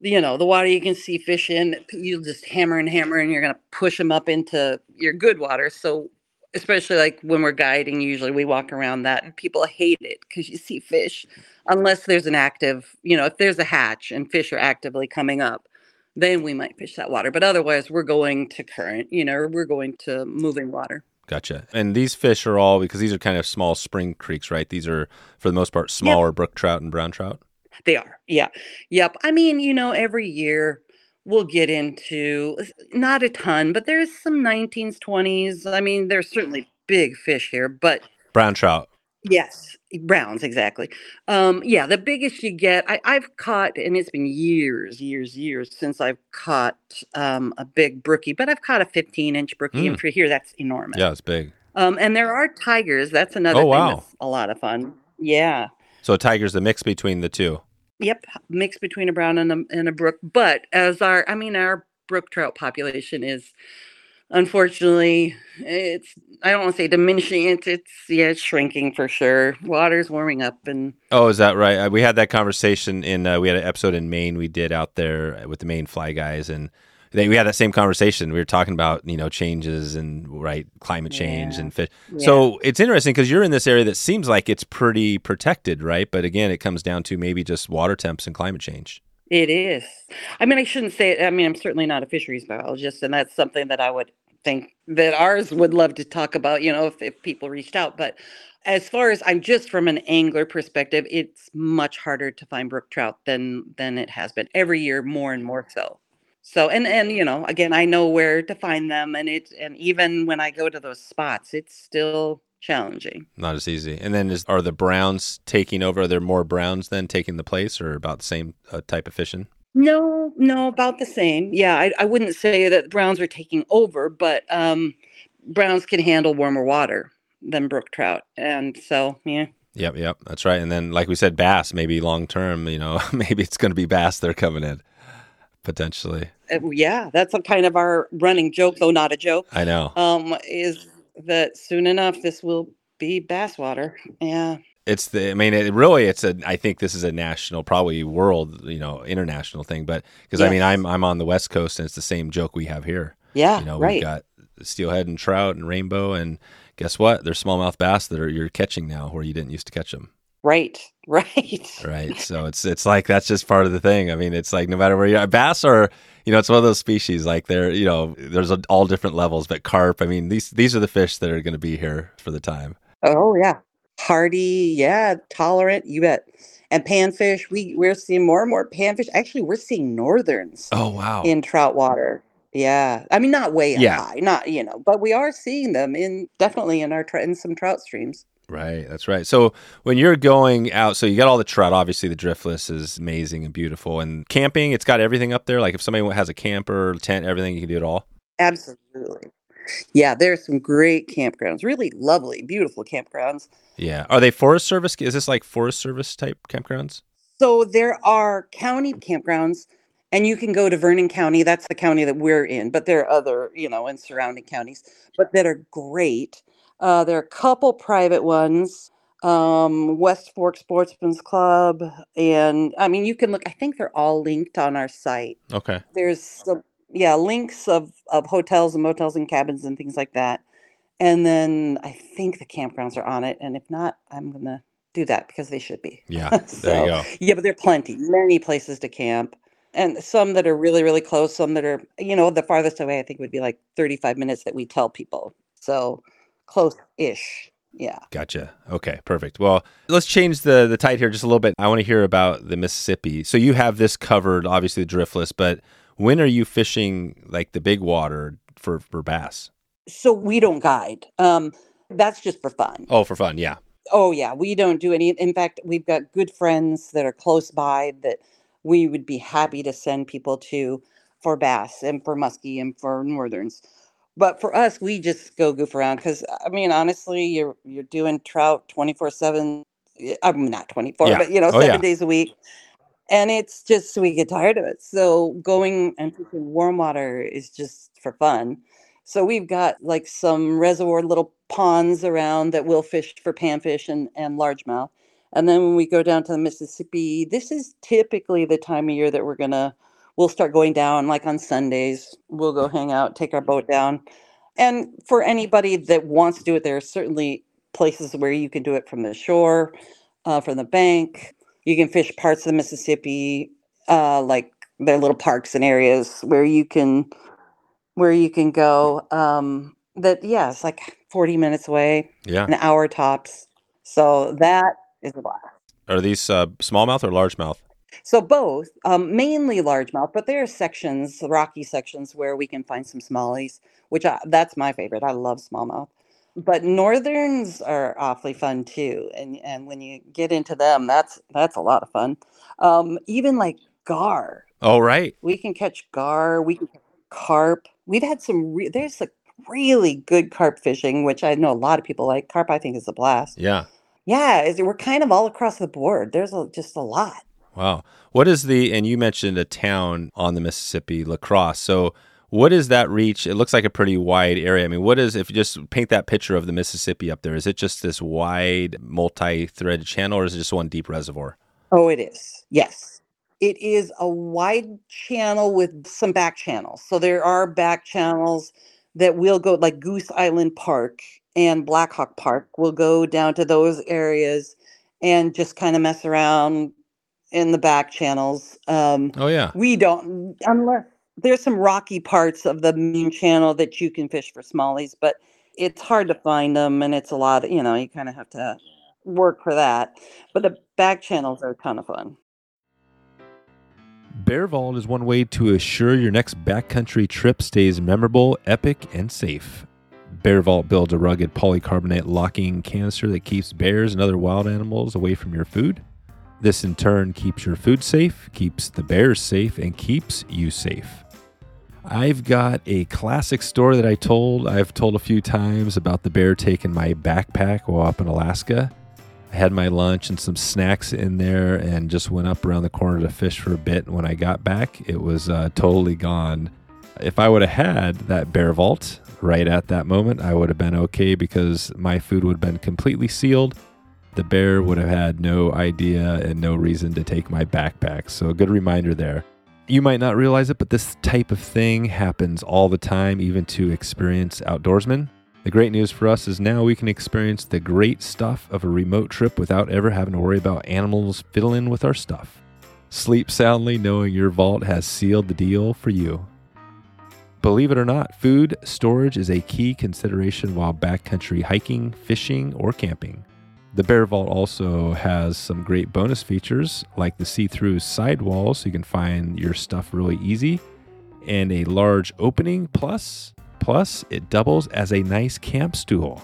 You know, the water you can see fish in, you'll just hammer and hammer, and you're gonna push them up into your good water. So, especially like when we're guiding, usually we walk around that, and people hate it because you see fish, unless there's an active, you know, if there's a hatch and fish are actively coming up, then we might fish that water. But otherwise, we're going to current, you know, we're going to moving water. Gotcha. And these fish are all because these are kind of small spring creeks, right? These are for the most part smaller brook trout and brown trout. They are. Yeah. Yep. I mean, you know, every year we'll get into not a ton, but there's some 19s, 20s. I mean, there's certainly big fish here, but Brown trout. Yes, browns, exactly. Um, yeah, the biggest you get, I, I've caught, and it's been years, years, years since I've caught um, a big brookie, but I've caught a 15 inch brookie, and for here, that's enormous. Yeah, it's big. Um, and there are tigers. That's another Oh, thing wow. that's a lot of fun. Yeah. So a tiger's the mix between the two. Yep, mix between a brown and a, and a brook. But as our, I mean, our brook trout population is, unfortunately, it's I don't want to say diminishing. It's it's yeah, it's shrinking for sure. Water's warming up, and Oh, is that right? Uh, We had that conversation in uh, we had an episode in Maine we did out there with the Maine fly guys and they, we had that same conversation. We were talking about, you know, changes and right climate change Yeah. and fish. yeah. So it's interesting because you're in this area that seems like it's pretty protected, right? But again, it comes down to maybe just water temps and climate change. It is. I mean, I shouldn't say. It. I mean, I'm certainly not a fisheries biologist, and that's something that I would think that ours would love to talk about. You know, if, if people reached out. But as far as I'm just from an angler perspective, it's much harder to find brook trout than than it has been every year, more and more so. So, and and you know, again, I know where to find them, and it and even when I go to those spots, it's still challenging. Not as easy. And then is, are the Browns taking over? Are there more Browns then taking the place or about the same uh, type of fishing? No, no, about the same. Yeah, I, I wouldn't say that Browns are taking over, but um, Browns can handle warmer water than brook trout, and so yeah, Yep, yep, that's right. And then, like we said, bass. Maybe long term, you know, maybe it's going to be bass they're coming in potentially. Uh, yeah, that's a kind of our running joke, though not a joke. I know Um, is that soon enough this will be bass water? Yeah, it's the. I mean, it really, it's a. I think this is a national, probably world, you know, international thing. But because I mean, I'm I'm on the West Coast, and it's the same joke we have here. yeah, You know, right, we've got steelhead and trout and rainbow, and guess what? There's smallmouth bass that are you're catching now where you didn't used to catch them. Right, right. Right. So it's it's like that's just part of the thing. I mean, it's like no matter where you are, bass are, you know, it's one of those species like they're, you know, there's a, all different levels. But carp, I mean, these these are the fish that are going to be here for the time. Oh yeah, hardy, yeah, tolerant. You bet. And panfish, we we're seeing more and more panfish. Actually, we're seeing northerns. Oh wow. in trout water. Yeah, I mean not way Yeah. high, not you know, but we are seeing them in definitely in our tr- in some trout streams. Right, that's right. So when you're going out, so you got all the trout. Obviously, the driftless is amazing and beautiful. And camping, it's got everything up there. Like if somebody has a camper, tent, everything, you can do it all. Absolutely. Yeah, there's some great campgrounds, really lovely, beautiful campgrounds. Yeah. Are they Forest Service? Is this like Forest Service type campgrounds? So there are county campgrounds, and you can go to Vernon County. That's the county that we're in, but there are other, you know, in surrounding counties, but that are great. Uh, there are a couple private ones, um, West Fork Sportsman's Club, and I mean, you can look. I think they're all linked on our site. Okay. There's some, yeah, links of of hotels and motels and cabins and things like that. And then I think the campgrounds are on it, and if not, I'm gonna do that because they should be. Yeah. There you go. yeah, but there are plenty, many places to camp. And some that are really, really close, some that are, you know, the farthest away I think would be like 35 minutes that we tell people. So close ish. Yeah. Gotcha. Okay, perfect. Well, let's change the the tide here just a little bit. I want to hear about the Mississippi. So you have this covered, obviously the driftless, but when are you fishing like the big water for for bass? So we don't guide. Um, that's just for fun. Oh, for fun. Yeah. Oh yeah, we don't do any. In fact, we've got good friends that are close by that we would be happy to send people to for bass and for muskie and for northerns. But for us, we just go goof around because uh, I mean, honestly, you're you're doing trout twenty four seven. Eh, I'm not twenty four, Yeah. but you know, Oh, seven yeah. days a week, and it's just we get tired of it. So going and fishing warm water is just for fun. So we've got like some reservoir little ponds around that we'll fish for panfish and, and largemouth. And then when we go down to the Mississippi, this is typically the time of year that we're gonna we'll start going down like on Sundays. We'll go hang out, take our boat down. And for anybody that wants to do it, there are certainly places where you can do it from the shore, uh, from the bank. You can fish parts of the Mississippi, uh, like there are little parks and areas where you can where you can go. Um, that yeah, it's like 40 minutes away, Yeah. an hour tops. So that is a blast. Are these uh, smallmouth or largemouth? So both, um, mainly largemouth, but there are sections, rocky sections, where we can find some smallies, which I, that's my favorite. I love smallmouth. But northerns are awfully fun too, and and when you get into them, that's that's a lot of fun. Um, even like gar, Oh, right. we can catch gar, we can catch carp. We've had some. Re- there's like really good carp fishing, which I know a lot of people like. Carp, I think, is a blast. Yeah. Yeah, we're kind of all across the board. There's a, just a lot. Wow. What is the, and you mentioned a town on the Mississippi, La Crosse. So, what is that reach? It looks like a pretty wide area. I mean, what is, if you just paint that picture of the Mississippi up there, is it just this wide, multi threaded channel or is it just one deep reservoir? Oh, it is. Yes. It is a wide channel with some back channels. So, there are back channels that will go, like Goose Island Park and Blackhawk Park, will go down to those areas and just kind of mess around in the back channels. Um, Oh, yeah. we don't, unless there's some rocky parts of the main channel that you can fish for smallies, but it's hard to find them and it's a lot, you know, you kind of have to work for that. But the back channels are a ton of fun. Bear Vault is one way to assure your next backcountry trip stays memorable, epic, and safe. Bear Vault builds a rugged polycarbonate locking canister that keeps bears and other wild animals away from your food. This in turn keeps your food safe, keeps the bears safe, and keeps you safe. I've got a classic story that I told. I've told a few times about the bear taking my backpack while up in Alaska. I had my lunch and some snacks in there and just went up around the corner to fish for a bit. When I got back, it was uh, totally gone. If I would have had that bear vault right at that moment, I would have been okay because my food would have been completely sealed. The bear would have had no idea and no reason to take my backpack. So, a good reminder there. You might not realize it, but this type of thing happens all the time, even to experienced outdoorsmen. The great news for us is now we can experience the great stuff of a remote trip without ever having to worry about animals fiddling with our stuff. Sleep soundly knowing your vault has sealed the deal for you. Believe it or not, food storage is a key consideration while backcountry hiking, fishing, or camping. The Bear Vault also has some great bonus features like the see through sidewall so you can find your stuff really easy, and a large opening. Plus, plus it doubles as a nice camp stool.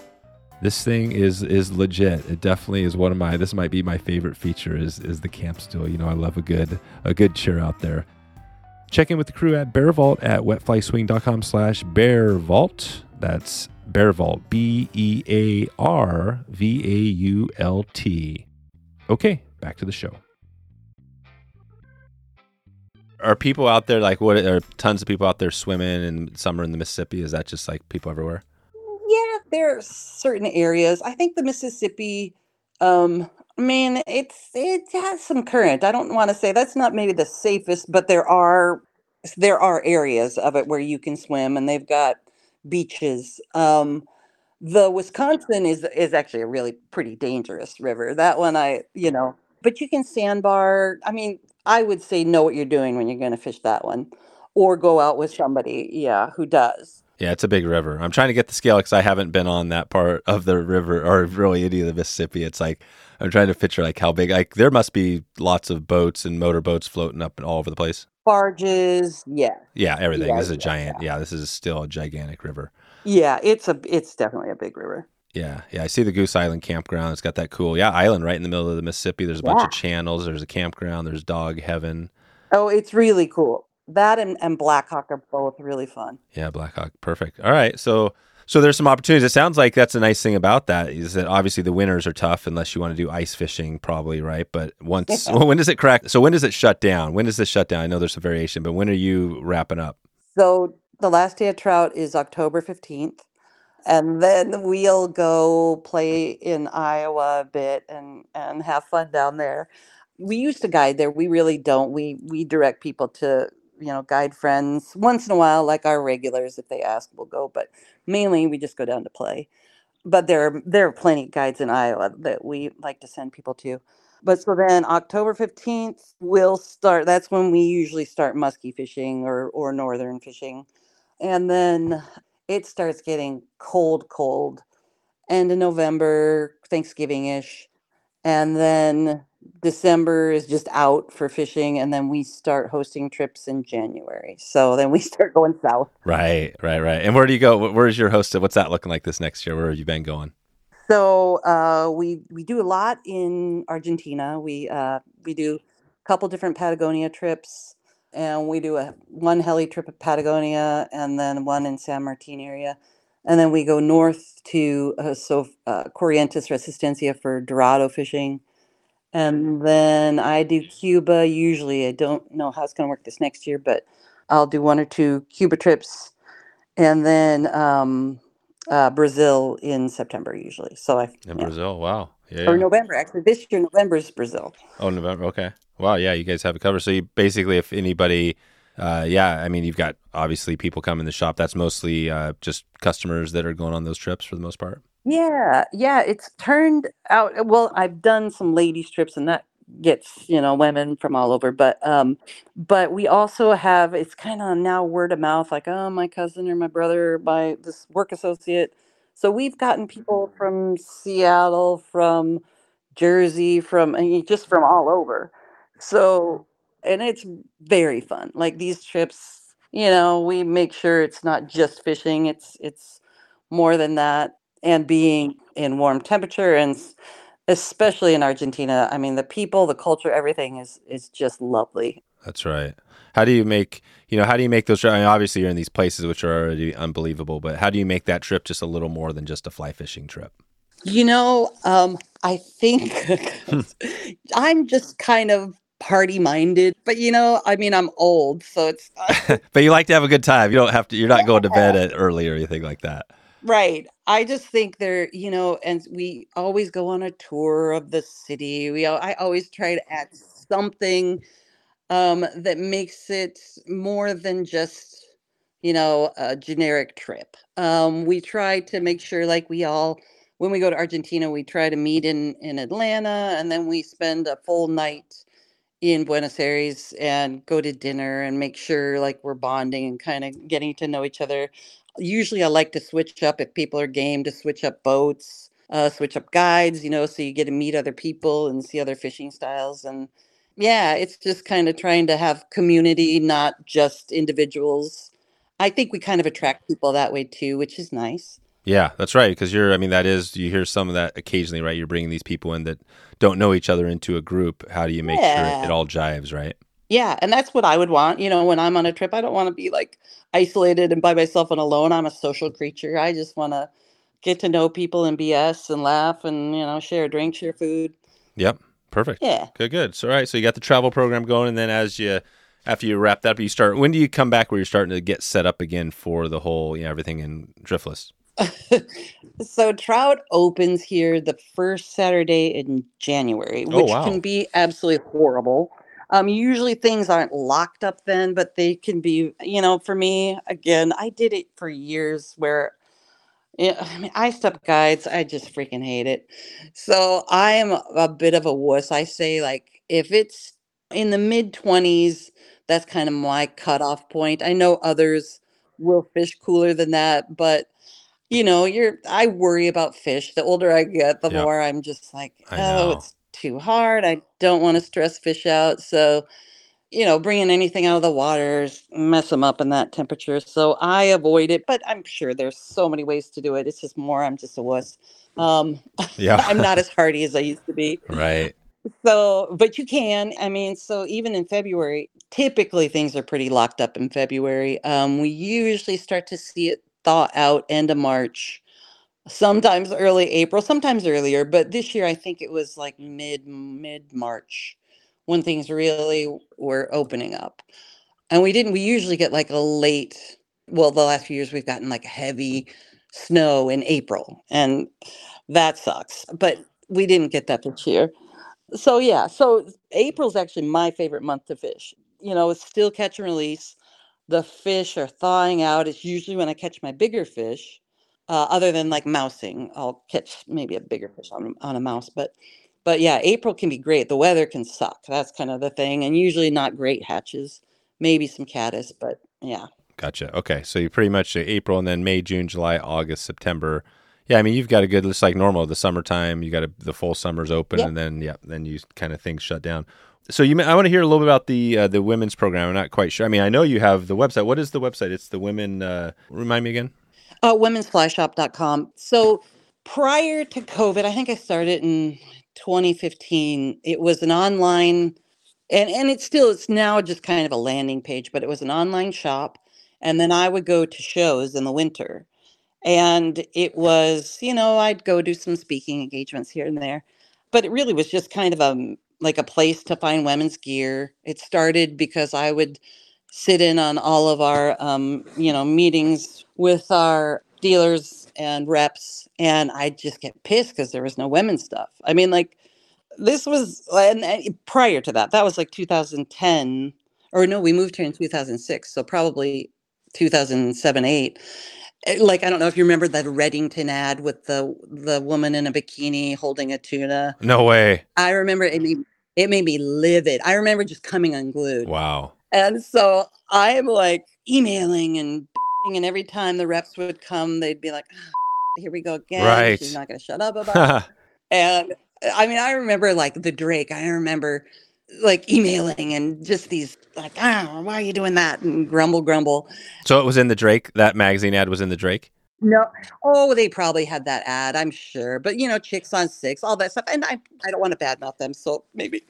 This thing is is legit. It definitely is one of my. This might be my favorite feature is is the camp stool. You know, I love a good a good chair out there. Check in with the crew at Bear Vault at wetflyswing.com slash Bear Vault. That's Bear Vault, B E A R V A U L T. Okay, back to the show. Are people out there like what? Are tons of people out there swimming and summer in the Mississippi? Is that just like people everywhere? Yeah, there are certain areas. I think the Mississippi, um, I mean, it's it has some current. I don't want to say that's not maybe the safest, but there are there are areas of it where you can swim, and they've got beaches. Um, the Wisconsin is is actually a really pretty dangerous river. That one, I you know, but you can sandbar. I mean, I would say know what you're doing when you're going to fish that one, or go out with somebody, yeah, who does. Yeah, it's a big river. I'm trying to get the scale because I haven't been on that part of the river or really any of the Mississippi. It's like I'm trying to picture like how big. Like there must be lots of boats and motorboats floating up and all over the place. Barges, yeah, Yeah, everything. Yeah, this is a yeah, giant. Yeah. this is still a gigantic river. yeah. It's a it's definitely a big river. Yeah, yeah. I see the Goose Island campground. It's got that cool, yeah, island right in the middle of the Mississippi. There's a bunch Yeah. of channels. There's a campground. There's dog heaven. Oh, it's really cool. That and, and Blackhawk are both really fun. Yeah, Blackhawk. Perfect. All right. So so there's some opportunities. It sounds like that's a nice thing about that is that obviously the winters are tough unless you want to do ice fishing, probably, right? But once well, when does it crack? So when does it shut down? When does this shut down? I know there's some variation, but when are you wrapping up? So the last day of trout is October 15th. And then we'll go play in Iowa a bit and, and have fun down there. We used to guide there. We really don't. We we direct people to, you know, guide friends. Once in a while, like our regulars, if they ask, we'll go. But mainly we just go down to play. But there are there are plenty of guides in Iowa that we like to send people to. But so then October 15th, we'll start. That's when we usually start musky fishing or, or northern fishing. And then it starts getting cold, cold. End of November, Thanksgiving ish. And then December is just out for fishing. And then we start hosting trips in January. So then we start going south. Right, right, right. And where do you go? Where's your host? What's that looking like this next year? Where have you been going? So uh, we we do a lot in Argentina. We uh, we do a couple different Patagonia trips, and we do a one heli trip at Patagonia, and then one in San Martin area. And then we go north to uh, so uh, Corrientes Resistencia for Dorado fishing, and then I do Cuba. Usually, I don't know how it's going to work this next year, but I'll do one or two Cuba trips, and then um, uh, Brazil in September usually. So I In yeah. Brazil. Wow. Yeah. or yeah. November actually. This year November is Brazil. Oh, November. Okay. Wow. Yeah, you guys have it covered. So you basically, if anybody, uh, yeah, I mean, you've got obviously people come in the shop. That's mostly uh, just customers that are going on those trips for the most part. Yeah, yeah, it's turned out well, I've done some ladies trips and that gets, you know, women from all over, but um but we also have it's kind of now word of mouth like, oh, my cousin or my brother, my this work associate. So we've gotten people from Seattle, from Jersey, from I mean, just from all over. So, and it's very fun. Like these trips, you know, we make sure it's not just fishing, it's it's more than that and being in warm temperature and especially in Argentina. I mean, the people, the culture, everything is is just lovely. That's right. How do you make, you know, how do you make those trips? I mean, obviously, you're in these places which are already unbelievable, but how do you make that trip just a little more than just a fly fishing trip? You know, um, I think I'm just kind of party minded, but you know, I mean, I'm old, so it's but you like to have a good time. You don't have to, you're not going to bed at early or anything like that. Right. I just think they're, you know, and we always go on a tour of the city. We, I always try to add something um, that makes it more than just, you know, a generic trip. Um, we try to make sure, like we all, when we go to Argentina, we try to meet in in Atlanta, and then we spend a full night in Buenos Aires and go to dinner and make sure like we're bonding and kind of getting to know each other. Usually I like to switch up if people are game to switch up boats, uh, switch up guides, you know, so you get to meet other people and see other fishing styles. And yeah, it's just kind of trying to have community, not just individuals. I think we kind of attract people that way too, which is nice. Yeah, that's right. Because you're, I mean, that is, you hear some of that occasionally, right? You're bringing these people in that don't know each other into a group. How do you make sure it, it all jives, right? Yeah, and that's what I would want. You know, when I'm on a trip, I don't want to be like isolated and by myself and alone. I'm a social creature. I just want to get to know people and BS and laugh and, you know, share a drink, share food. Yep. Perfect. Yeah. Good, good. So, all right. So you got the travel program going, and then as you, after you wrap that up, you start. When do you come back where you're starting to get set up again for the whole, you know, everything in Driftless? so trout opens here the first Saturday in January, Oh, which wow. can be absolutely horrible. Um, usually things aren't locked up then, but they can be, you know, for me, again, I did it for years where yeah, I mean, up guides, I just freaking hate it. So I am a bit of a wuss. I say like if it's in the mid 20s, that's kind of my cutoff point. I know others will fish cooler than that, but you know, you're I worry about fish. The older I get, the Yeah. more I'm just like, oh, it's too hard. I don't want to stress fish out. So, you know, bringing anything out of the waters mess them up in that temperature. So I avoid it, but I'm sure there's so many ways to do it. It's just more I'm just a wuss. Um, Yeah. I'm not as hardy as I used to be. right. So, but you can. I mean, so even in February, typically things are pretty locked up in February. Um, we usually start to see it thaw out end of March, sometimes early April, sometimes earlier. But this year, I think it was like mid mid March when things really were opening up. And we didn't. We usually get like a late. Well, the last few years we've gotten like heavy snow in April, and that sucks. But we didn't get that this year. So yeah, so April's actually my favorite month to fish. You know, it's still catch and release. The fish are thawing out. It's usually when I catch my bigger fish, uh, other than like mousing. I'll catch maybe a bigger fish on on a mouse, but but yeah, April can be great. The weather can suck. That's kind of the thing, and usually not great hatches. Maybe some caddis, but yeah. Gotcha. Okay. So you pretty much uh, April and then May, June, July, August, September. Yeah, I mean you've got a good just like normal the summertime. You got a, the full summers open, Yep. and then yeah, then you kind of things shut down. So you, ma- I want to hear a little bit about the uh, the women's program. I'm not quite sure. I mean, I know you have the website. What is the website? It's the women. Uh, remind me again. Uh, womensflyshop.com. So prior to COVID, I think I started in 2015. It was an online, and, and it's still, it's now just kind of a landing page, but it was an online shop. And then I would go to shows in the winter. And it was, you know, I'd go do some speaking engagements here and there. But it really was just kind of a like a place to find women's gear. It started because I would sit in on all of our um, you know, meetings with our dealers and reps and I'd just get pissed because there was no women's stuff. I mean, like this was and, and prior to that, that was like 2010 or no, we moved here in 2006, so probably 2007, 8. Eh, Like I don't know if you remember that Redington ad with the the woman in a bikini holding a tuna. No way. I remember it it made me livid. I remember just coming unglued. Wow. And so I'm like emailing and and every time the reps would come, they'd be like, "Ah, "Here we go again. Right. She's not going to shut up about it." And I mean, I remember like the Drake. I remember like emailing and just these like, "Ah, why are you doing that?" and grumble, grumble. so it was in the Drake. That magazine ad was in the Drake. No, oh, they probably had that ad, I'm sure. But you know, chicks on six, all that stuff. And I, I don't want to badmouth them, so maybe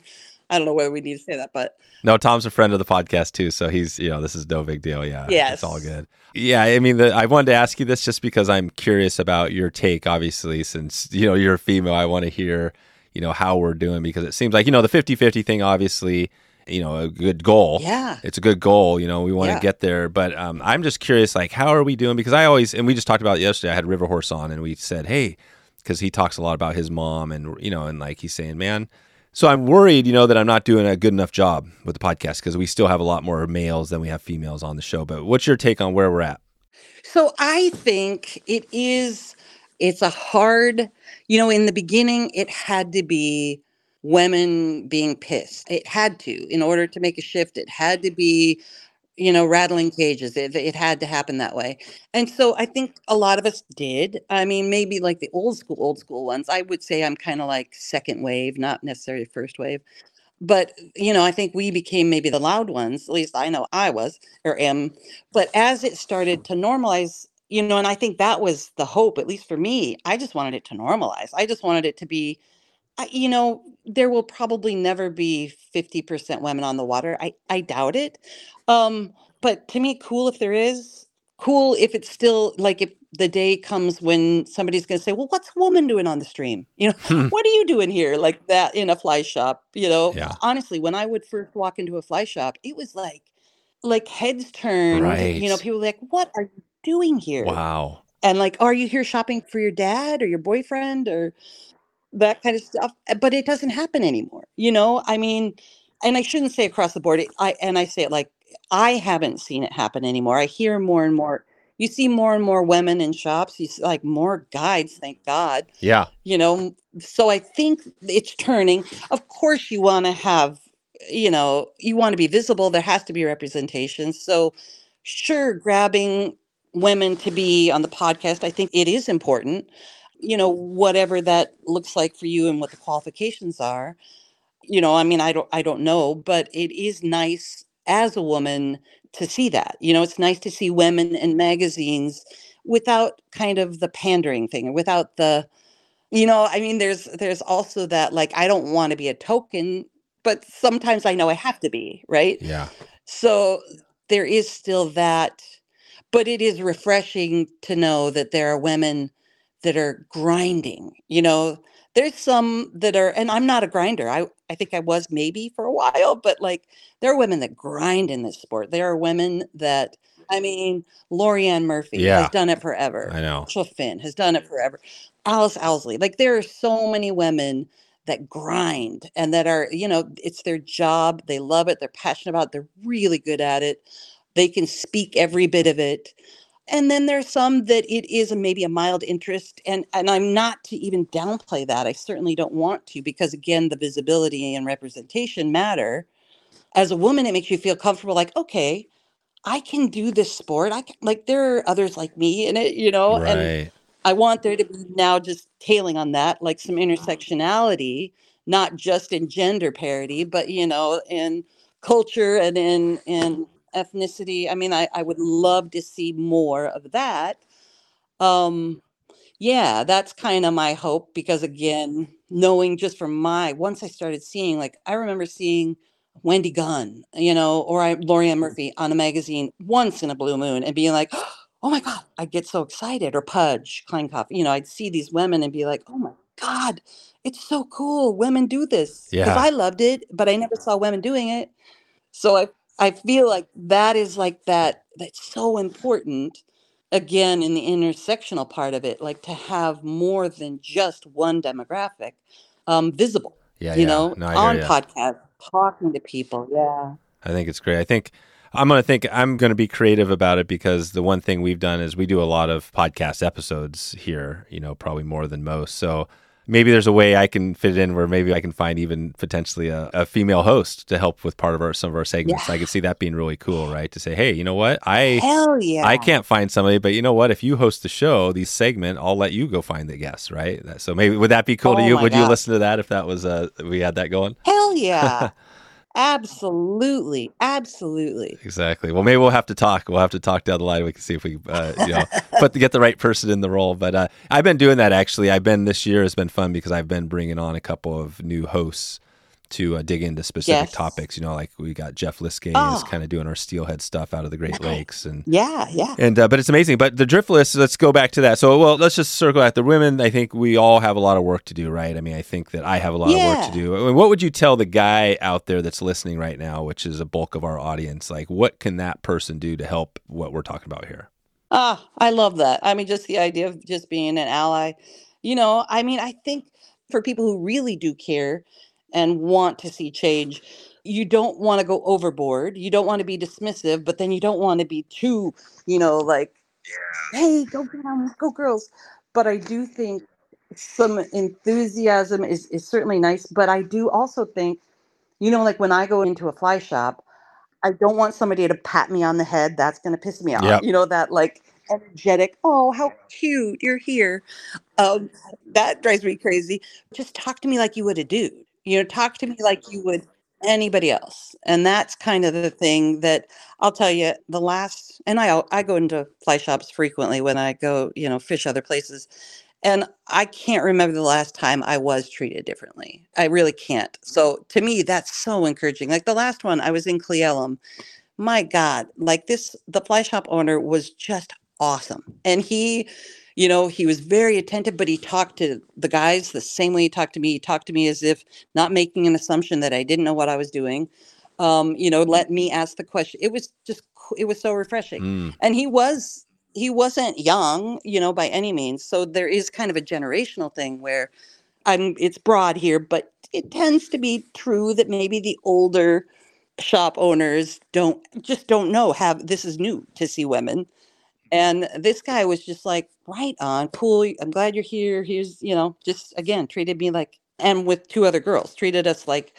I don't know whether we need to say that, but No, Tom's a friend of the podcast too, so he's you know this is no big deal. Yeah, it's all good. Yeah, I mean, the, I wanted to ask you this just because I'm curious about your take. Obviously, since you know you're a female, I want to hear you know how we're doing because it seems like you know the 50-50 thing. Obviously, you know a good goal. yeah. It's a good goal, you know. We want to Yeah. get there, but um, I'm just curious, like, how are we doing? Because I always, and we just talked about yesterday. I had River Horse on, and we said, hey, because he talks a lot about his mom, and you know, and like he's saying, man. So I'm worried, you know, that I'm not doing a good enough job with the podcast because we still have a lot more males than we have females on the show. But what's your take on where we're at? So I think it is, it's a hard, you know, in the beginning, it had to be women being pissed. It had to, in order to make a shift, it had to be, you know, rattling cages. It, it had to happen that way. And so I think a lot of us did. I mean, maybe like the old school, old school ones. I would say I'm kind of like second wave, not necessarily first wave. But, you know, I think we became maybe the loud ones. At least I know I was or am. But as it started to normalize, you know, and I think that was the hope, at least for me. I just wanted it to normalize. I just wanted it to be, I, you know, there will probably never be 50% women on the water. I, I doubt it. Um, but to me, cool if there is, cool if it's still like if the day comes when somebody's going to say, well, what's a woman doing on the stream? You know, Hmm. what are you doing here like that in a fly shop? You know, Yeah. honestly, when I would first walk into a fly shop, it was like, like heads turned, you know, people were like, what are you doing here? Wow. And like, are you here shopping for your dad or your boyfriend or that kind of stuff? Uh, But it doesn't happen anymore. You know, I mean, and I shouldn't say across the board. it- I and I say it like I haven't seen it happen anymore. I hear more and more. You see more and more women in shops. You see like more guides, thank God. Yeah. You know, so I think it's turning. Of course, you want to have, you know, you want to be visible. There has to be representation. So, sure, grabbing women to be on the podcast, I think it is important. You know, whatever that looks like for you and what the qualifications are. You know, I mean, I don't, I don't know, but it is nice as a woman to see that. You know, it's nice to see women in magazines without kind of the pandering thing without the you know i mean there's there's also that like i don't want to be a token but sometimes i know i have to be right Yeah. so there is still that but it is refreshing to know that there are women that are grinding you know there's some that are and i'm not a grinder i i think i was maybe for a while but like there are women that grind in this sport there are women that i mean Lori-Ann Murphy Yeah. has done it forever I know. Rachel Finn has done it forever. Alice Owsley. Like there are so many women that grind and that are, you know, it's their job. They love it. They're passionate about it. They're really good at it. They can speak every bit of it. And then there's some that it is a, maybe a mild interest. And and I'm not to even downplay that. I certainly don't want to because again, the visibility and representation matter. As a woman, it makes you feel comfortable, like, okay, I can do this sport. I can, like there are others like me in it, you know, and I want there to be now just tailing on that, like some intersectionality, not just in gender parity, but you know, in culture and in in ethnicity. I mean, I, I would love to see more of that. Um, yeah, that's kind of my hope because again, knowing just from my once I started seeing, like I remember seeing Wendy Gunn, you know, or I Lori-Ann Murphy on a magazine once in a blue moon and being like, oh my God, I'd get so excited. Or Pudge, Kleinkauf, you know, I'd see these women and be like, oh my God, it's so cool. Women do this. Because Yeah. I loved it, but I never saw women doing it. So I, I feel like that is like that, that's so important again in the intersectional part of it, like to have more than just one demographic um, visible, Yeah, you yeah. know, No, on podcast, talking to people. Yeah. I think it's great. I think I'm going to think I'm going to be creative about it because the one thing we've done is we do a lot of podcast episodes here, you know, probably more than most. So maybe there's a way I can fit it in where maybe I can find even potentially a, a female host to help with part of our some of our segments. I could see that being really cool, right? To say, hey, you know what? I Hell yeah. I can't find somebody, but you know what? If you host the show, these segment, I'll let you go find the guests, right? That- So maybe would that be cool to Oh you? my Would you listen to that if that was uh we had that going? Hell yeah. Absolutely. Absolutely. Exactly. Well, maybe we'll have to talk. We'll have to talk down the line. We can see if we, uh, you know, put get the right person in the role. But uh, I've been doing that actually. I've been this year has been fun because I've been bringing on a couple of new hosts to uh, dig into specific Yes. topics. You know, like we got Jeff Liskay is Oh. kind of doing our steelhead stuff out of the Great Lakes, and Yeah. Yeah. and uh, but it's amazing. But the driftless, let's go back to that. So, well, let's just circle back. The women, I think we all have a lot of work to do, right? I mean, I think that I have a lot of work to do. I mean, what would you tell the guy out there that's listening right now, which is a bulk of our audience? Like, what can that person do to help what we're talking about here? Ah, I love that. I mean, just the idea of just being an ally. You know, I mean, I think for people who really do care and want to see change, you don't want to go overboard. You don't want to be dismissive, but then you don't want to be too, you know, like, hey, go get 'em, go girls. But I do think some enthusiasm is, is certainly nice. But I do also think, you know, like when I go into a fly shop, I don't want somebody to pat me on the head. That's going to piss me off. Yep. You know, that like energetic, oh, how cute, you're here. Um, that drives me crazy. Just talk to me like you would a dude. You know, talk to me like you would anybody else. And that's kind of the thing that I'll tell you the last, and I, I go into fly shops frequently when I go, you know, fish other places. And I can't remember the last time I was treated differently. I really can't. So to me, that's so encouraging. Like the last one, I was in Cle Elum. My God, like this, the fly shop owner was just awesome. And he, you know, he was very attentive, but he talked to the guys the same way he talked to me. He talked to me as if not making an assumption that I didn't know what I was doing. Um, you know, let me ask the question. It was just it was so refreshing Mm, and he was he wasn't young you know by any means so there is kind of a generational thing where i'm it's broad here but it tends to be true that maybe the older shop owners don't just don't know have this is new to see women and this guy was just like right on cool i'm glad you're here here's you know just again treated me like and with two other girls treated us like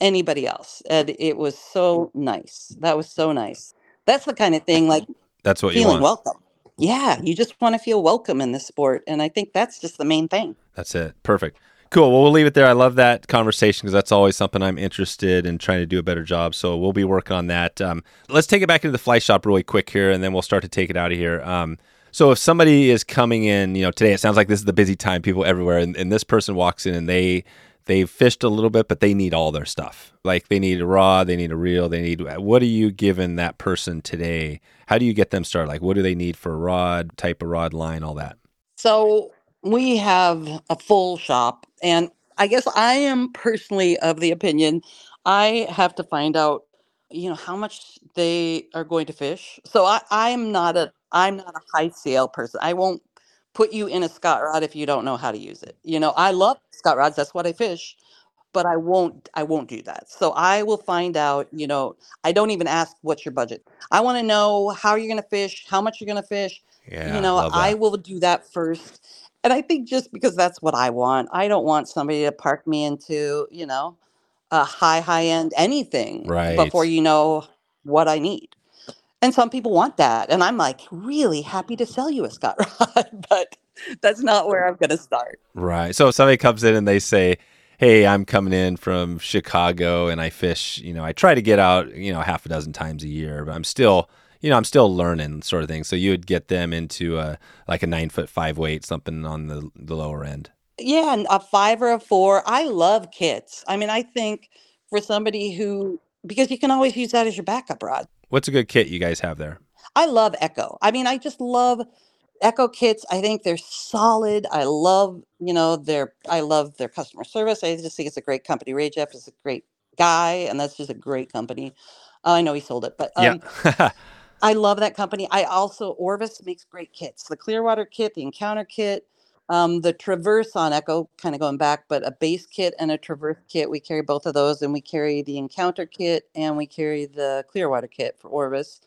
anybody else and it was so nice that was so nice that's the kind of thing like that's what you feeling want. welcome. Yeah, you just want to feel welcome in this sport. And I think that's just the main thing. That's it. Perfect. Cool. Well, we'll leave it there. I love that conversation because that's always something I'm interested in trying to do a better job. So we'll be working on that. Um, let's take it back into the fly shop really quick here, and then we'll start to take it out of here. Um, so if somebody is coming in, you know, today it sounds like this is the busy time, people everywhere, and, and this person walks in and they they've fished a little bit, but they need all their stuff. Like they need a rod, they need a reel, they need. What are you giving that person today? How do you get them started? Like what do they need for a rod, type of rod, line, all that? So we have a full shop. And I guess I am personally of the opinion I have to find out, you know, how much they are going to fish. So I, I'm not a I'm not a high sale person. I won't put you in a Scott rod if you don't know how to use it. You know, I love Scott rods, that's what I fish. But I won't I won't do that. So I will find out, you know, I don't even ask what's your budget. I want to know how you're gonna fish, how much you're gonna fish. Yeah, you know, love I will do that first. And I think just because that's what I want, I don't want somebody to park me into, you know, a high, high end anything Right. before you know what I need. And some people want that. And I'm like, really happy to sell you a Scott Rod, but that's not where I'm going to start. Right. So if somebody comes in and they say, "Hey, I'm coming in from Chicago and I fish, you know, I try to get out, you know, half a dozen times a year, but I'm still, you know, I'm still learning sort of thing." So you would get them into a like a 9 foot 5 weight, something on the the lower end. Yeah, and a five or a four. I love kits. I mean, I think for somebody who, because you can always use that as your backup rod. What's a good kit you guys have there? I love Echo. I mean, I just love Echo kits. I think they're solid. I love, you know, their I love their customer service. I just think it's a great company. Rajeff is a great guy, and that's just a great company. Uh, I know he sold it, but um, yeah. I love that company. I also Orvis makes great kits. The Clearwater kit, the Encounter kit, um, the Traverse on Echo, kind of going back, but a base kit and a Traverse kit. We carry both of those, and we carry the Encounter kit and we carry the Clearwater kit for Orvis.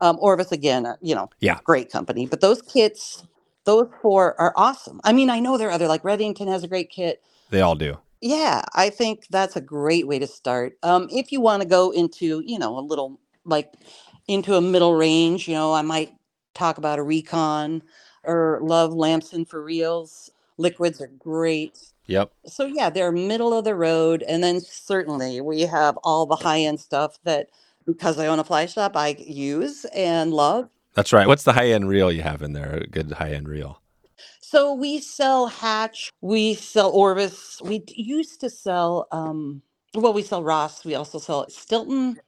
Um, Orvis again, you know, Yeah. great company. But those kits, those four are awesome. I mean, I know there are other like Redington has a great kit. they all do. Yeah, I think that's a great way to start. Um, if you want to go into, you know, a little like into a middle range, you know, I might talk about a recon or love Lamson for reels. Liquids are great. Yep. So yeah, they're middle of the road. And then certainly we have all the high end stuff that because I own a fly shop, I use and love. That's right. What's the high end reel you have in there? A good high end reel. So we sell Hatch, we sell Orvis. We used to sell, um, well, we sell Ross. We also sell Stilton.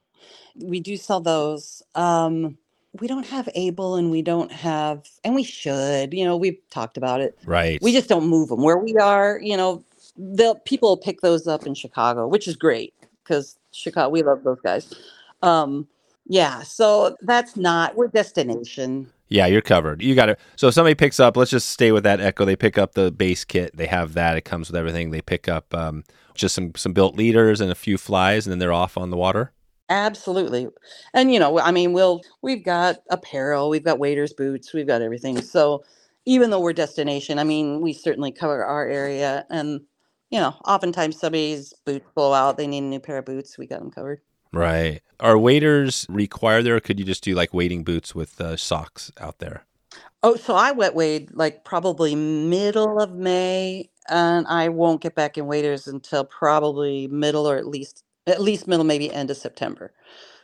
We do sell those. Um, we don't have Abel and we don't have, and we should, you know, we've talked about it. Right. We just don't move them where we are. You know, they'll people pick those up in Chicago, which is great because Chicago, we love those guys. Um, yeah, so that's not, we're destination. Yeah, you're covered. You got it. So if somebody picks up, let's just stay with that Echo. They pick up the base kit. They have that. It comes with everything. They pick up um, just some some built leaders and a few flies, and then they're off on the water. Absolutely. And you know, I mean, we'll we've got apparel, we've got waders boots, we've got everything. So even though we're destination, I mean, we certainly cover our area and you know, oftentimes somebody's boots blow out, they need a new pair of boots, we got them covered. Right. Are waders required there, or could you just do like wading boots with uh, socks out there? Oh, so I wet wade like probably middle of May and I won't get back in waders until probably middle or at least at least middle, maybe end of September.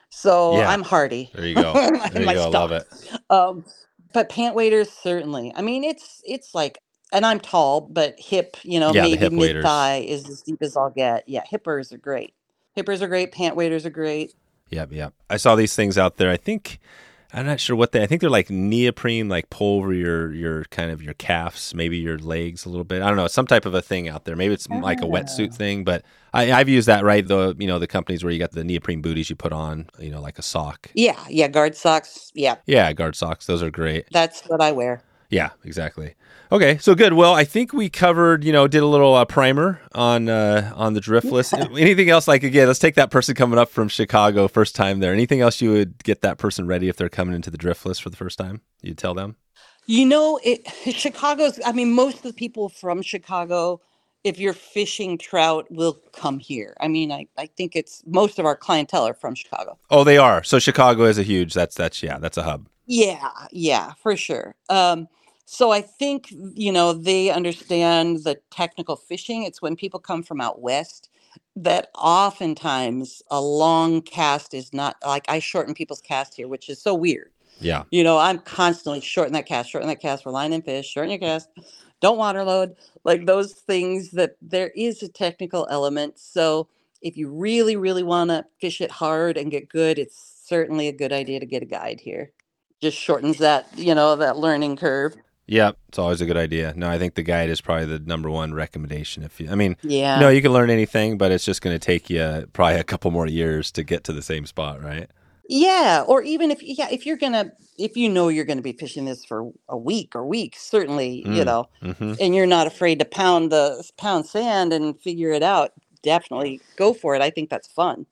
So Yeah. I'm hardy. There you go. There you go. I love it. Um, but pant waders certainly. I mean, it's it's like, and I'm tall, but hip, you know, Yeah, maybe mid thigh is as deep as I'll get. Yeah, hippers are great. Hippers are great. Pant waders are great. Yep, yep. I saw these things out there. I think I'm not sure what they. I think they're like neoprene, like pull over your your kind of your calves, maybe your legs a little bit. I don't know, some type of a thing out there. Maybe it's like a wetsuit Ah. thing, but I, I've used that right. The you know the companies where you got the neoprene booties you put on, you know, like a sock. Yeah, yeah. Guard socks. Yeah, Yeah, guard socks. Those are great. that's what I wear. Yeah, exactly. Okay, so good. Well, I think we covered, you know, did a little uh, primer on uh, on the Driftless. Anything else? Like again, let's take that person coming up from Chicago, first time there. Anything else you would get that person ready if they're coming into the Driftless for the first time? You'd tell them. You know, it Chicago's. I mean, most of the people from Chicago, if you're fishing trout, will come here. I mean, I I think it's most of our clientele are from Chicago. Oh, they are. So Chicago is a huge. That's that's yeah, that's a hub. Yeah, yeah, for sure. Um, so I think, you know, they understand the technical fishing. It's when people come from out west that oftentimes a long cast is not like I shorten people's cast here, which is so weird. Yeah, You know, I'm constantly shorten that cast, shorten that cast for line and fish, shorten your cast, don't water load, like those things that there is a technical element. So if you really, really want to fish it hard and get good, it's certainly a good idea to get a guide here. Just shortens that, you know, that learning curve. yeah. It's always a good idea. No, I think the guide is probably the number one recommendation. If you, I mean, Yeah. no, you can learn anything, but it's just going to take you probably a couple more years to get to the same spot, right? Yeah, or even if yeah, if you're gonna if you know you're gonna be fishing this for a week or weeks, certainly, you Mm. know, Mm-hmm. and you're not afraid to pound the pound sand and figure it out, definitely go for it. I think that's fun.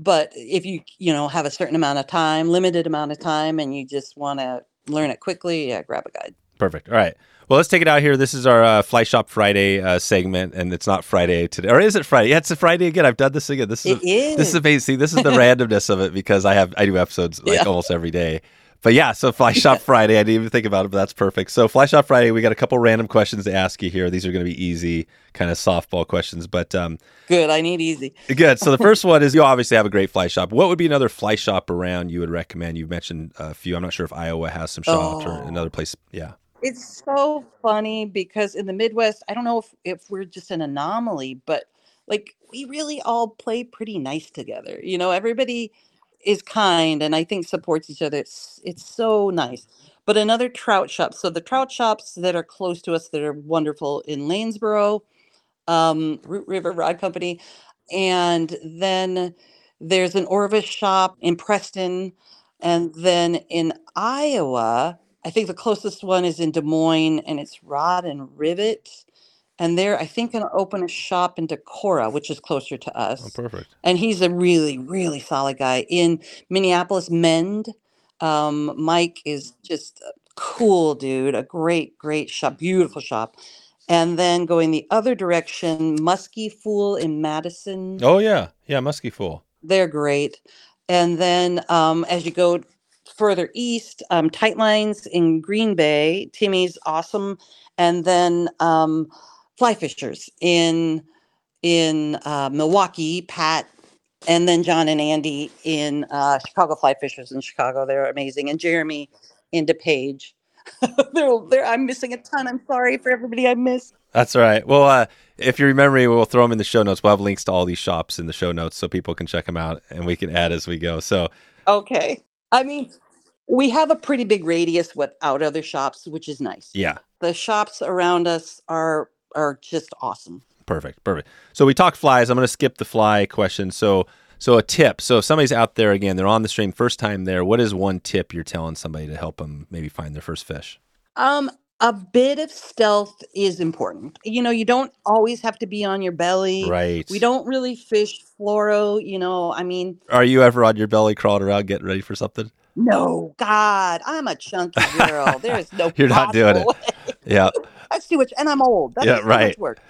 But if you you know have a certain amount of time, limited amount of time, and you just want to learn it quickly, yeah, grab a guide. Perfect. All right. Well, let's take it out here. This is our uh, Fly Shop Friday uh, segment, and it's not Friday today, or is it Friday? Yeah, it's a Friday again. I've done this again. This is It is. this is amazing. See, this is the randomness of it because I have I do episodes like Yeah. almost every day. But yeah, so Fly Shop Friday. I didn't even think about it, but that's perfect. So Fly Shop Friday, we got a couple random questions to ask you here. These are going to be easy, kind of softball questions, but um, Good. I need easy. good. So the first one is you obviously have a great fly shop. What would be another fly shop around you would recommend? You mentioned a few. I'm not sure if Iowa has some shops or Oh. another place. Yeah. It's so funny because in the Midwest, I don't know if, if we're just an anomaly, but like we really all play pretty nice together. You know, everybody is kind and I think supports each other. It's it's so nice. But another trout shop. So the trout shops that are close to us that are wonderful in Lanesboro, um, Root River Rod Company, and then there's an Orvis shop in Preston, and then in Iowa, I think the closest one is in Des Moines, and it's Rod and Rivet. And they're, I think, going to open a shop in Decorah, which is closer to Oh, us. perfect. And he's a really, really solid guy. In Minneapolis, Mend, um, Mike is just a cool dude, a great, great shop, beautiful shop. And then going the other direction, Muskie Fool in Madison Oh yeah, yeah, Musky Fool. they're great. And then um, as you go further east, um, Tight Lines in Green Bay, Timmy's awesome, and then um, Fly Fishers in in uh, Milwaukee, Pat, and then John and Andy in uh, Chicago Fly Fishers in Chicago. They're amazing, and Jeremy in DuPage. they're, they're, I'm missing a ton. I'm sorry for everybody I missed. That's all right. Well, uh, if you remember me, we'll throw them in the show notes. We'll have links to all these shops in the show notes so people can check them out, and we can add as we go. So Okay. I mean, we have a pretty big radius without other shops, which is nice. yeah, The shops around us are are just awesome. Perfect, perfect. So we talked flies. I'm going to skip the fly question. So, so a tip. So if somebody's out there again, they're on the stream, first time there. What is one tip you're telling somebody to help them maybe find their first fish? Um, a bit of stealth is important. You know, you don't always have to be on your belly. Right. We don't really fish fluoro. You know, I mean, Are you ever on your belly crawling around getting ready for something? no, God, I'm a chunky girl. There is no. You're not doing it. way. Yeah. That's too much, and I'm old. That's Yeah, right. much work.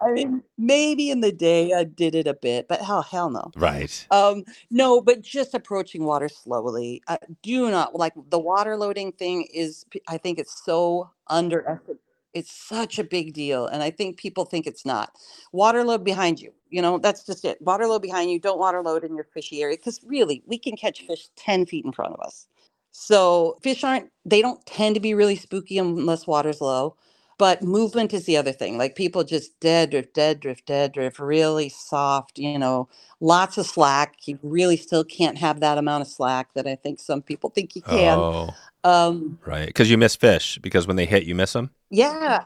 I mean, maybe in the day I did it a bit, but hell, hell no. Right. Um, no, but just approaching water slowly. I do not like the water loading thing is I think it's so underestimated. It's such a big deal. And I think people think it's not. Water load behind you. You know, that's just it. Water load behind you. Don't water load in your fishy area. Because really, we can catch fish 10 feet in front of us. So fish aren't, they don't tend to be really spooky unless water's low. But movement is the other thing. Like people just dead drift, dead drift, dead drift, really soft, you know, lots of slack. You really still can't have that amount of slack that I think some people think you can. Oh, Um, right. Because you miss fish because when they hit, you miss them. yeah,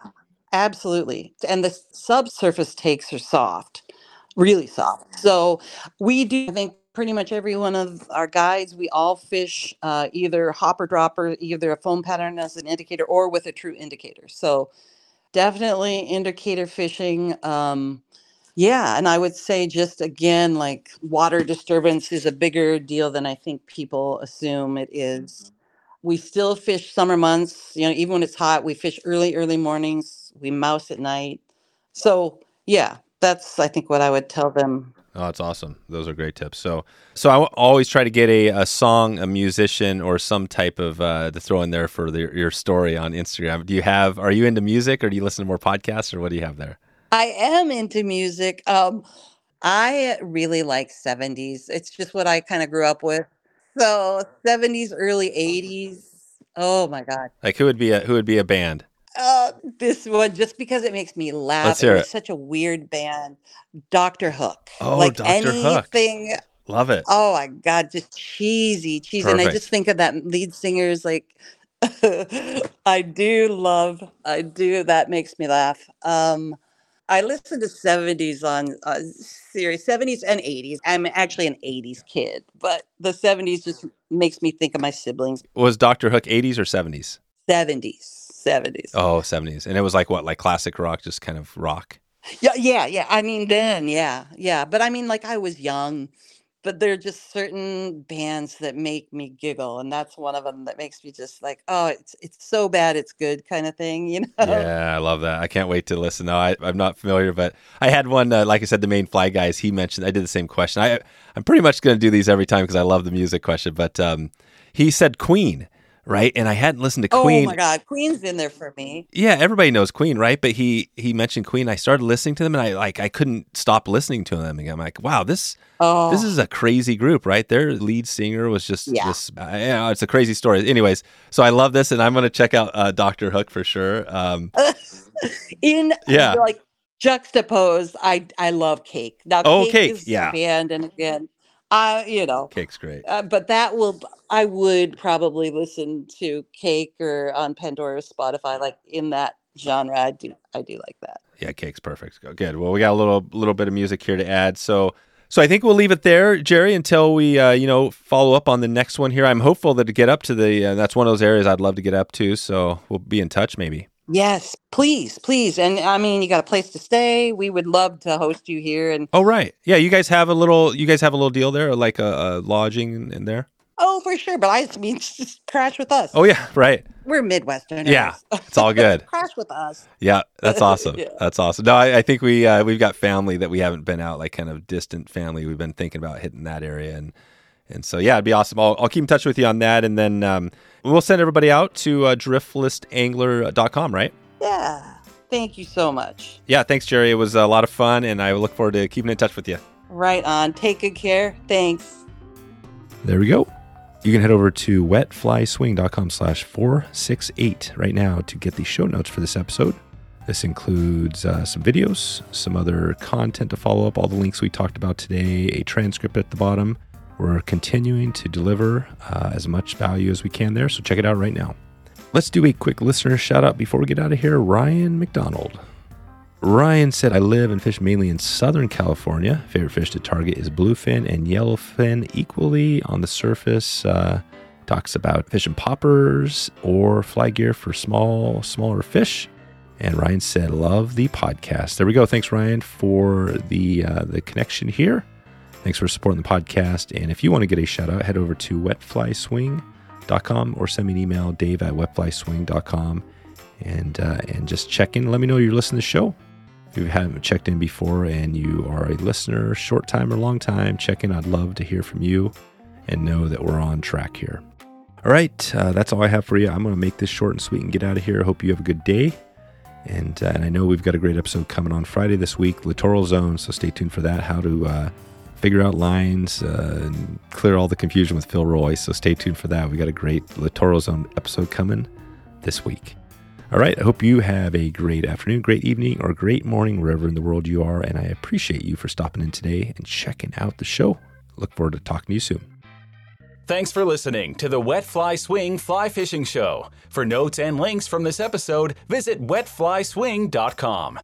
absolutely. And the subsurface takes are soft, really soft. So we do, I think, pretty much every one of our guides, we all fish uh, either hopper dropper, either a foam pattern as an indicator or with a true indicator. So definitely indicator fishing. Um, yeah, and I would say just again, like water disturbance is a bigger deal than I think people assume it is. We still fish summer months, you know, even when it's hot, we fish early, early mornings, we mouse at night. So, yeah, that's I think what I would tell them. Oh, that's awesome. Those are great tips. So, so I w- always try to get a, a song, a musician, or some type of uh, to throw in there for the, your story on Instagram. Do you have? Are you into music, or do you listen to more podcasts, or what do you have there? I am into music. Um, I really like 70s. It's just what I kind of grew up with. So 70s, early 80s. Oh my God. Like, who would be a who would be a band? Uh, this one, just because it makes me laugh. Let's hear it. such a weird band. Dr. Hook. Oh, like Dr. Hook. anything. Love it. Oh my God, just cheesy, cheesy. And I just think of that lead singer's like, I do love, I do. That makes me laugh. Um, I listen to 70s on uh, Sirius, 70s and 80s. I'm actually an 80s kid, but the 70s just makes me think of my siblings. Was Doctor Hook 80s or 70s? 70s, 70s. Oh, 70s, and it was like what, like classic rock, just kind of rock. Yeah, yeah, yeah. I mean, then, yeah, yeah. But I mean, like, I was young, but there are just certain bands that make me giggle, and that's one of them that makes me just like, oh, it's it's so bad, it's good, kind of thing, you know? Yeah, I love that. I can't wait to listen. No, I, I'm not familiar, but I had one. Uh, like I said, the main fly guys. He mentioned. I did the same question. I I'm pretty much going to do these every time because I love the music question. But um, he said Queen, right? And I hadn't listened to Queen. Oh my God, Queen's in there for me. Yeah, everybody knows Queen, right? But he he mentioned Queen. I started listening to them, and I like I couldn't stop listening to them. And I'm like, wow, this Oh, this is a crazy group, right? Their lead singer was just Yeah. this. Uh, it's a crazy story. Anyways, so I love this, and I'm going to check out uh, Doctor Hook for sure. Um, in Yeah. like juxtaposed. I I love Cake. Now, Oh, Cake, Cake, is yeah. band, and again, I, you know, Cake's great. uh, but that will, I would probably listen to Cake or on Pandora, or Spotify, like in that genre. I do, I do like that. Yeah, cake's perfect. Go- Good. Well, we got a little little bit of music here to add. So so I think we'll leave it there, Geri, until we uh, you know follow up on the next one here. I'm hopeful that to get up to the uh, that's one of those areas I'd love to get up to. So we'll be in touch maybe. Yes, please, please. And I mean, you got a place to stay. We would love to host you here. And Oh right, yeah. You guys have a little you guys have a little deal there, like a, a lodging in, there. oh, for sure. But I mean, just crash with us. Oh yeah, right. We're Midwesterners. Yeah, it's all good. crash with us. Yeah, that's awesome. Yeah. That's awesome. No, I, I think we uh, we've got family that we haven't been out, like kind of distant family. We've been thinking about hitting that area, and and so yeah, it'd be awesome. I'll, I'll keep in touch with you on that, and then um, we'll send everybody out to uh, driftlessangler.com, right? Yeah. Thank you so much. Yeah, thanks, Geri. It was a lot of fun, and I look forward to keeping in touch with you. Right on. Take good care. Thanks. There we go. You can head over to wetflyswing.com slash 468 right now to get the show notes for this episode. This includes uh, some videos, some other content to follow up, all the links we talked about today, a transcript at the bottom. We're continuing to deliver uh, as much value as we can there, so check it out right now. Let's do a quick listener shout out before we get out of here. Ryan McDonald. Ryan said, I live and fish mainly in Southern California. Favorite fish to target is bluefin and yellowfin equally on the surface. Uh, talks about fishing poppers or fly gear for small, smaller fish. And Ryan said, "Love the podcast." There we go. Thanks, Ryan, for the uh, the connection here. Thanks for supporting the podcast. And if you want to get a shout out, head over to wetflyswing.com or send me an email, dave at wetflyswing.com, and uh, and just check in. Let me know you're listening to the show. If you haven't checked in before and you are a listener, short time or long time, check in. I'd love to hear from you and know that we're on track here. All right, uh, that's all I have for you. I'm going to make this short and sweet and get out of here. Hope you have a good day. And, uh, and I know we've got a great episode coming on Friday this week, Littoral Zone. So stay tuned for that. How to uh, figure out lines uh, and clear all the confusion with Phil Rowley. So stay tuned for that. We got a great Littoral Zone episode coming this week. All right. I hope you have a great afternoon, great evening, or great morning wherever in the world you are. And I appreciate you for stopping in today and checking out the show. Look forward to talking to you soon. Thanks for listening to the Wet Fly Swing Fly Fishing Show. For notes and links from this episode, visit wetflyswing.com.